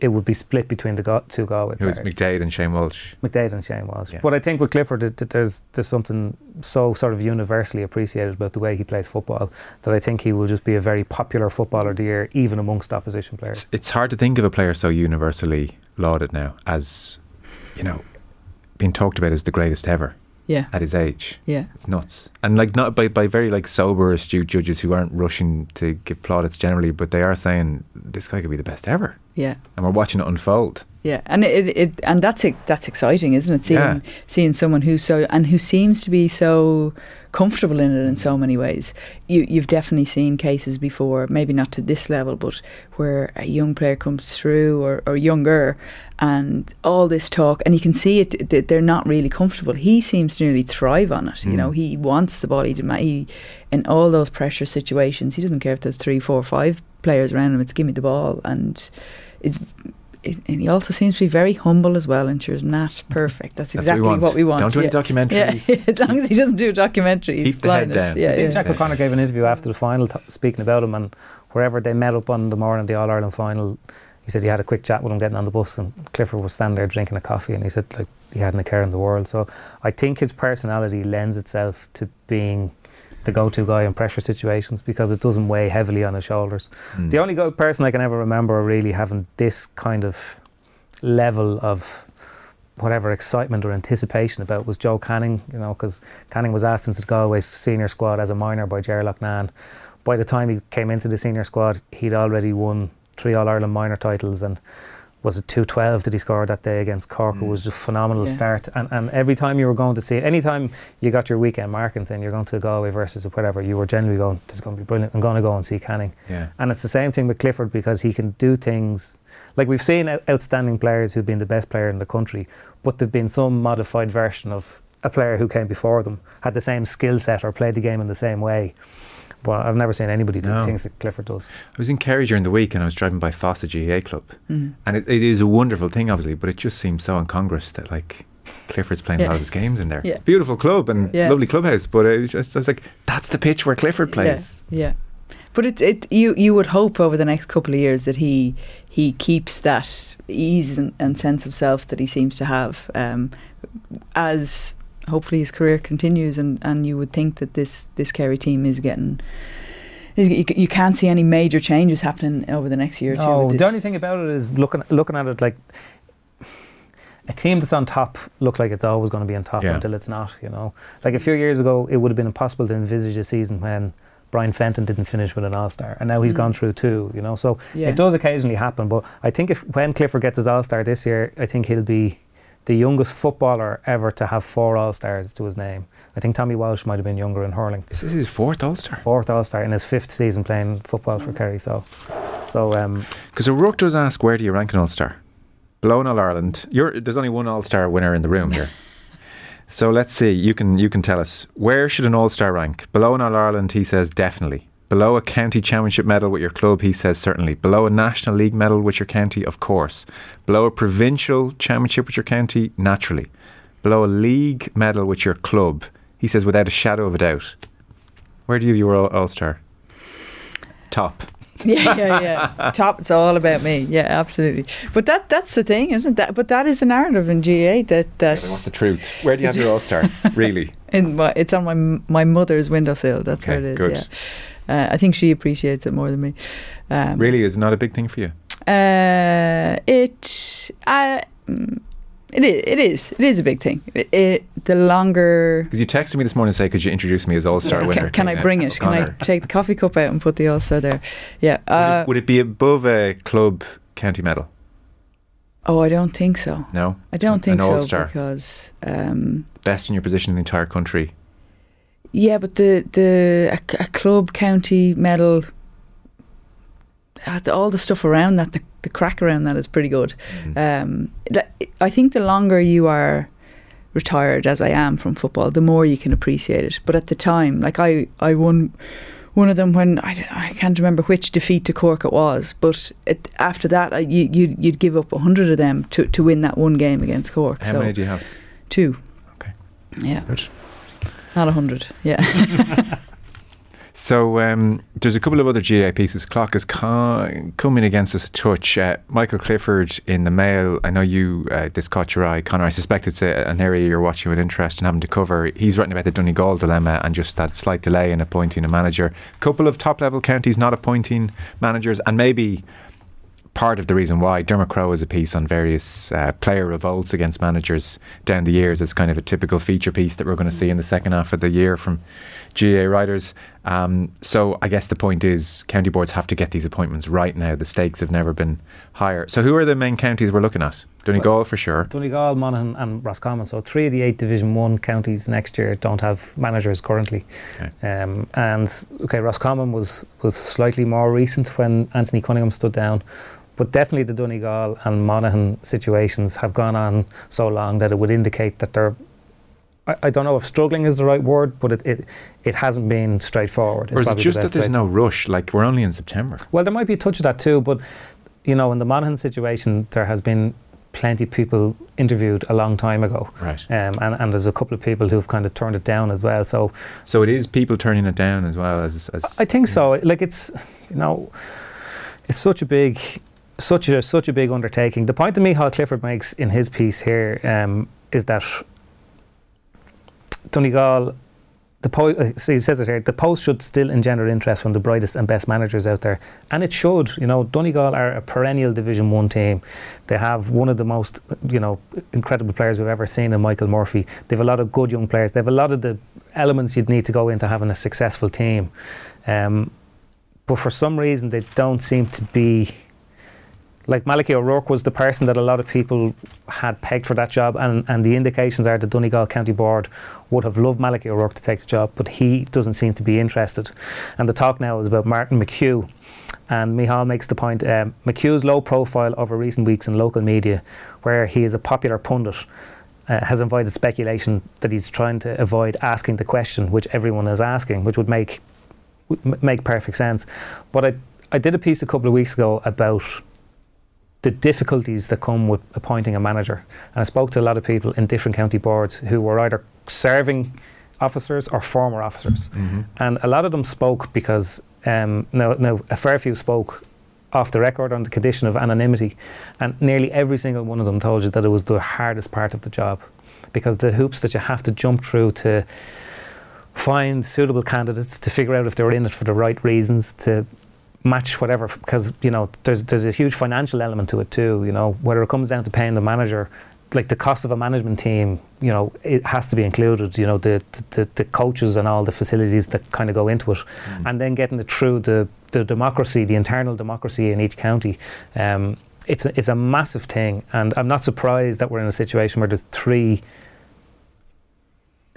it would be split between the Ga- two Galway It was players. McDade and Shane Walsh. McDade and Shane Walsh. Yeah. But I think with Clifford, it, it- there's there's something so sort of universally appreciated about the way he plays football that I think he will just be a very popular footballer of the year, even amongst opposition players. It's, it's hard to think of a player so universally lauded now as, you know, being talked about as the greatest ever Yeah, at his age. yeah. It's nuts. And like not by, by very like sober, astute judges who aren't rushing to give plaudits generally, but they are saying this guy could be the best ever. Yeah, And we're watching it unfold. yeah, and it, it and that's ex- that's exciting, isn't it? Seeing Yeah. seeing someone who's so and who seems to be so comfortable in it in so many ways. You you've definitely seen cases before, maybe not to this level, but where a young player comes through or, or younger, and all this talk, and you can see it that they're not really comfortable. He seems to nearly thrive on it. You Mm. know, he wants the body to ma- he in all those pressure situations. He doesn't care if there's three, four, five players around him. It's give me the ball, and it's. It, and he also seems to be very humble as well, and sure, isn't [laughs] perfect? That's That's exactly what we want. what we want. Don't do any yeah. [laughs] documentaries. Yeah, as long as he doesn't do a documentary, he's Keep the head down. Yeah, yeah. Jack O'Connor gave an interview after the final, t- speaking about him, and wherever they met up on the morning of the All Ireland final, he said he had a quick chat with him getting on the bus, and Clifford was standing there drinking a coffee, and he said like he hadn't a care in the world. So I think his personality lends itself to being the go-to guy in pressure situations because it doesn't weigh heavily on his shoulders. Mm. The only go- person I can ever remember really having this kind of level of whatever excitement or anticipation about was Joe Canning, you know, because Canning was asked into the Galway senior squad as a minor by Ger Loughnane. By the time he came into the senior squad, he'd already won three All Ireland minor titles and was it 212 that he scored that day against Cork? It Mm. was just a phenomenal Yeah. start. And, and every time you were going to see, any time you got your weekend marking saying you're going to Galway versus whatever, you were generally going, this is going to be brilliant. I'm going to go and see Canning. Yeah. And it's the same thing with Clifford because he can do things like we've seen outstanding players who've been the best player in the country, but they've been some modified version of a player who came before them, had the same skill set or played the game in the same way. But I've never seen anybody do No. things that Clifford does. I was in Kerry during the week and I was driving by Fossa GAA Club. Mm. And it, it is a wonderful thing, obviously, but it just seems so incongruous that, like, Clifford's playing a lot of his games in there. Yeah. Beautiful club and Yeah. lovely clubhouse, but it just, I was like, that's the pitch where Clifford plays. Yeah, yeah. But it, it you you would hope over the next couple of years that he he keeps that ease and, and sense of self that he seems to have um, as hopefully his career continues and, and you would think that this this Kerry team is getting you, you can't see any major changes happening over the next year or two. No, with the only thing about it is looking looking at it like a team that's on top looks like it's always going to be on top Yeah. until it's not. You know, like a few years ago, it would have been impossible to envisage a season when Brian Fenton didn't finish with an All Star, and now he's Mm. gone through two. You know, so Yeah. it does occasionally happen. But I think if when Clifford gets his All Star this year, I think he'll be the youngest footballer ever to have four All Stars to his name. I think Tommy Walsh might have been younger in hurling. This is this his fourth All Star? Fourth All Star in his fifth season playing football for Kerry. So, so um, Because O'Rourke does ask, where do you rank an All Star? Below an All Ireland. You're, there's only one All Star winner in the room here. [laughs] so let's see. You can you can tell us where should an All Star rank? Below an All Ireland, he says definitely. Below a county championship medal with your club, he says certainly. Below a national league medal with your county, of course. Below a provincial championship with your county, naturally. Below a league medal with your club, he says without a shadow of a doubt. Where do you view your All Star? Top. [laughs] yeah, yeah, yeah. Top. It's all about me. Yeah, absolutely. But that that's the thing, isn't that? But that is the narrative in GAA that that What's the truth? Where do you have your All Star? [laughs] really? in my, it's on my my mother's windowsill. That's Okay, where it is. good. Yeah. Uh, I think she appreciates it more than me. Um, Really is not a big thing for you. Uh, it. I. mm, It is. It is. It is a big thing. It, it the longer. Because you texted me this morning and say, could you introduce me as All Star Can, winner? can I bring it? Can I take the coffee cup out and put the All Star there? Yeah. Would, Uh, it, would it be above a club county medal? oh, I don't think so. No? I don't An think so All-Star. because. Um, Best in your position in the entire country. Yeah, but the the a, a club county medal, uh, all the stuff around that, the, the crack around that is pretty good. Mm. Um, I think the longer you are retired, as I am from football, the more you can appreciate it. But at the time, like I, I won one of them when I, I can't remember which defeat to Cork it was, but it, after that, I, you, you'd, you'd give up a hundred of them to, to win that one game against Cork. How so many do you have? two. Okay. Yeah, Good. Not a hundred. Yeah. [laughs] So um, there's a couple of other GAA pieces. Clock is co- coming against us a touch. Uh, Michael Clifford in the Mail. I know you. Uh, this caught your eye, Conor. I suspect it's a, an area you're watching with interest and having to cover. He's writing about the Donegal dilemma and just that slight delay in appointing a manager. A couple of top level counties not appointing managers, and maybe part of the reason why Dermot Crowe is a piece on various uh, player revolts against managers down the years. It's kind of a typical feature piece that we're going to see in the second half of the year from GAA writers. Um, so I guess the point is county boards have to get these appointments right now. The stakes have never been higher. So who are the main counties we're looking at? Donegal for sure. Donegal, Monaghan, and Roscommon. So three of the eight Division One counties next year don't have managers currently. Okay. Um, and okay, Roscommon was was slightly more recent when Anthony Cunningham stood down, but definitely the Donegal and Monaghan situations have gone on so long that it would indicate that they're. I, I don't know if struggling is the right word, but it it, it hasn't been straightforward. Or is it probably the just that there's way. no rush? Like we're only in September. Well, there might be a touch of that too, but you know, in the Monaghan situation, there has been plenty of people interviewed a long time ago. Right. Um, and, and there's a couple of people who've kind of turned it down as well. So So it is people turning it down as well as. as I think so. Like it's, you know, it's such a big, such a such a big undertaking. The point that Michal Clifford makes in his piece here um, is that Donegal, the po- uh, so he says it here. The post should still engender interest from the brightest and best managers out there, and it should. You know, Donegal are a perennial Division One team. They have one of the most, you know, incredible players we've ever seen in Michael Murphy. They have a lot of good young players. They have a lot of the elements you'd need to go into having a successful team. Um, but for some reason, they don't seem to be. Like Malachy O'Rourke was the person that a lot of people had pegged for that job, and, and the indications are the Donegal County Board would have loved Malachy O'Rourke to take the job, but he doesn't seem to be interested. And the talk now is about Martin McHugh. And Michal makes the point um, McHugh's low profile over recent weeks in local media, where he is a popular pundit, uh, has invited speculation that he's trying to avoid asking the question which everyone is asking, which would make make perfect sense. But I, I did a piece a couple of weeks ago about the difficulties that come with appointing a manager. And I spoke to a lot of people in different county boards who were either serving officers or former officers. Mhm. And a lot of them spoke because, um, now, now, a fair few spoke off the record on the condition of anonymity. And nearly every single one of them told you that it was the hardest part of the job because the hoops that you have to jump through to find suitable candidates, to figure out if they're in it for the right reasons, to match whatever because you know there's there's a huge financial element to it too you know whether it comes down to paying the manager like the cost of a management team, you know, it has to be included. You know, the the, the coaches and all the facilities that kind of go into it, Mm. and then getting it through the the democracy, the internal democracy in each county. Um, it's a, it's a massive thing, and I'm not surprised that we're in a situation where there's three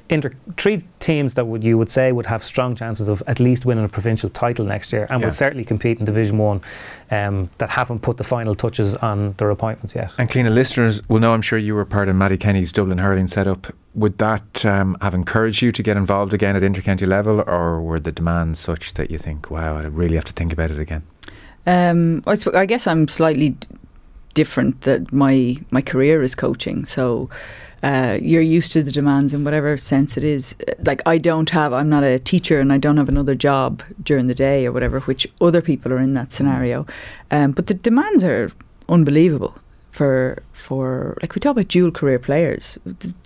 inter- three teams that would you would say would have strong chances of at least winning a provincial title next year, and Yeah. will certainly compete in Division One. Um, that haven't put the final touches on their appointments yet. And Cliona listeners will know, I'm sure you were part of Mattie Kenny's Dublin hurling setup. Would that um, have encouraged you to get involved again at intercounty level, or were the demands such that you think, wow, I really have to think about it again? Um, I, guess I'm slightly different. That my my career is coaching, so uh, you're used to the demands in whatever sense it is. Uh, Like I don't have, I'm not a teacher, and I don't have another job during the day or whatever, which other people are in that scenario. Um, but the demands are unbelievable for for like we talk about dual career players,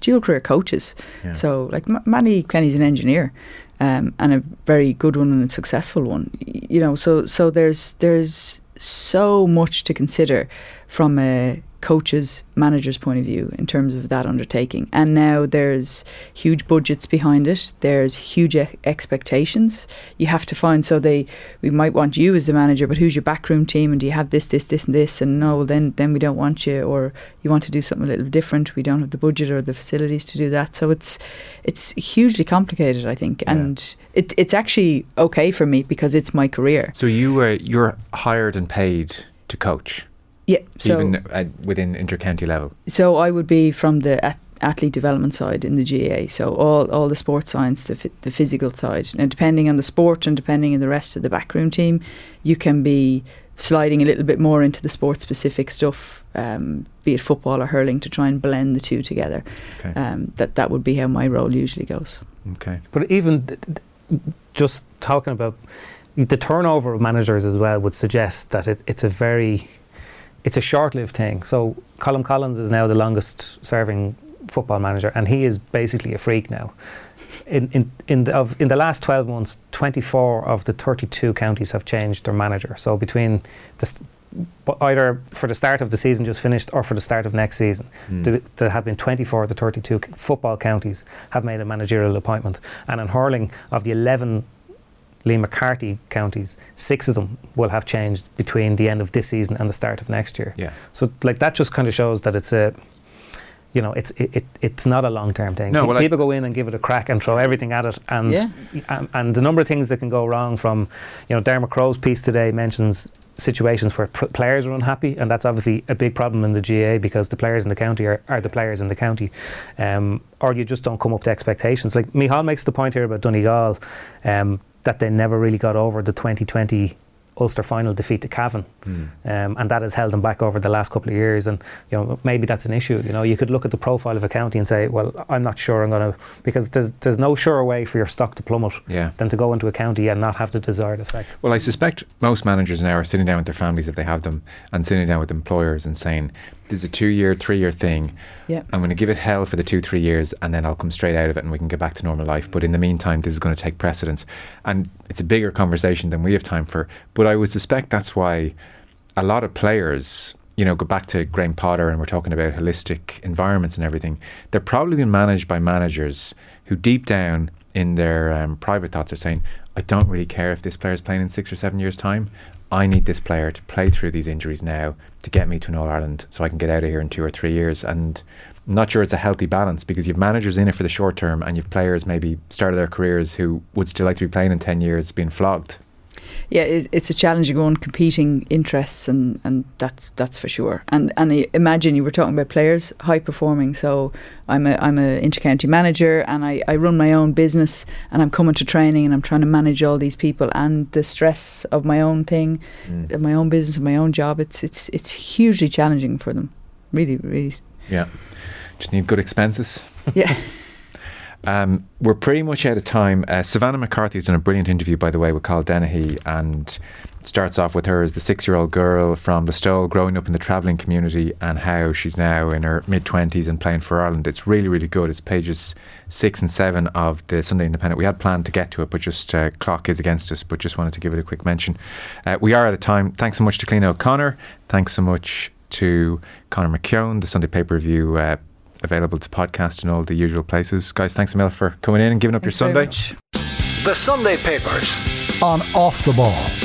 dual career coaches. Yeah. So like M- Mattie Kenny's an engineer, um, and a very good one and a successful one. You know, so so there's there's so much to consider from a coach's manager's point of view in terms of that undertaking. And now there's huge budgets behind it. There's huge e- expectations. You have to find so they we might want you as the manager, but who's your backroom team and do you have this, this, this and this and no, then then we don't want you or you want to do something a little different. We don't have the budget or the facilities to do that. So it's it's hugely complicated, I think. Yeah. And it, it's actually okay for me because it's my career. So you were you're hired and paid to coach, Yeah. So even uh, within intercounty level. So I would be from the at- athlete development side in the GAA. So all, all the sports science, the, phy- the physical side. Now, depending on the sport and depending on the rest of the backroom team, you can be sliding a little bit more into the sport specific stuff, um, be it football or hurling, to try and blend the two together. Okay. Um, that that would be how my role usually goes. Okay. But even th- th- just talking about the turnover of managers as well would suggest that it, it's a very it's a short-lived thing. So Colm Collins is now the longest-serving football manager, and he is basically a freak now. In in in the, of, in the last twelve months, twenty-four of the thirty-two counties have changed their manager. So between the st- but either for the start of the season just finished or for the start of next season, Mm. there, there have been 24 of the 32 c- football counties have made a managerial appointment. And in hurling, of the 11 Liam MacCarthy counties, six of them will have changed between the end of this season and the start of next year. Yeah. So, like that, just kind of shows that it's a, you know, it's it, it it's not a long term thing. No, Pe- well, I- people go in and give it a crack and throw everything at it, and Yeah. and, and the number of things that can go wrong. From, you know, Dermot Crowe's piece today mentions situations where pr- players are unhappy, and that's obviously a big problem in the GAA because the players in the county are, are the players in the county, um, or you just don't come up to expectations. Like Mihal makes the point here about Donegal, um, that they never really got over the 2020 Ulster final defeat to Cavan, Mm. um, and that has held them back over the last couple of years. And you know maybe that's an issue. You know you could look at the profile of a county and say, well, I'm not sure I'm going to because there's there's no surer way for your stock to plummet Yeah. than to go into a county and not have the desired effect. Well, I suspect most managers now are sitting down with their families if they have them, and sitting down with employers and saying, "This is a two-year, three-year thing. Yeah. I'm going to give it hell for the two, three years, and then I'll come straight out of it, and we can get back to normal life. But in the meantime, this is going to take precedence, and it's a bigger conversation than we have time for. But I would suspect that's why a lot of players." You know, go back to Graham Potter, and we're talking about holistic environments and everything. They're probably being managed by managers who, deep down in their um, private thoughts, are saying, I don't really care if this player is playing in six or seven years' time. I need this player to play through these injuries now to get me to an All Ireland so I can get out of here in two or three years. And I'm not sure it's a healthy balance because you've managers in it for the short term and you've players maybe started their careers who would still like to be playing in 10 years being flogged. Yeah, it's a challenging one, competing interests, and, and that's that's for sure. And and imagine you were talking about players high performing. So I'm a I'm a intercounty manager, and I, I run my own business, and I'm coming to training, and I'm trying to manage all these people and the stress of my own thing, mm. of my own business, and my own job. It's it's it's hugely challenging for them. Really, really. Yeah. Just need good expenses. Yeah. [laughs] Um, we're pretty much out of time. Uh, Savannah McCarthy has done a brilliant interview, by the way, with Cathal Dennehy, and starts off with her as the six-year-old girl from Listowel growing up in the travelling community and how she's now in her mid-twenties and playing for Ireland. It's really, really good. It's pages six and seven of the Sunday Independent. We had planned to get to it, but just uh, clock is against us. But just wanted to give it a quick mention. Uh, we are out of time. Thanks so much to Cliona O'Connor. Thanks so much to Conor McKeown, the Sunday Paper Review. Uh, available to podcast in all the usual places. Guys, thanks a million for coming in and giving up Thanks your Sunday. The Sunday Papers. On Off the Ball.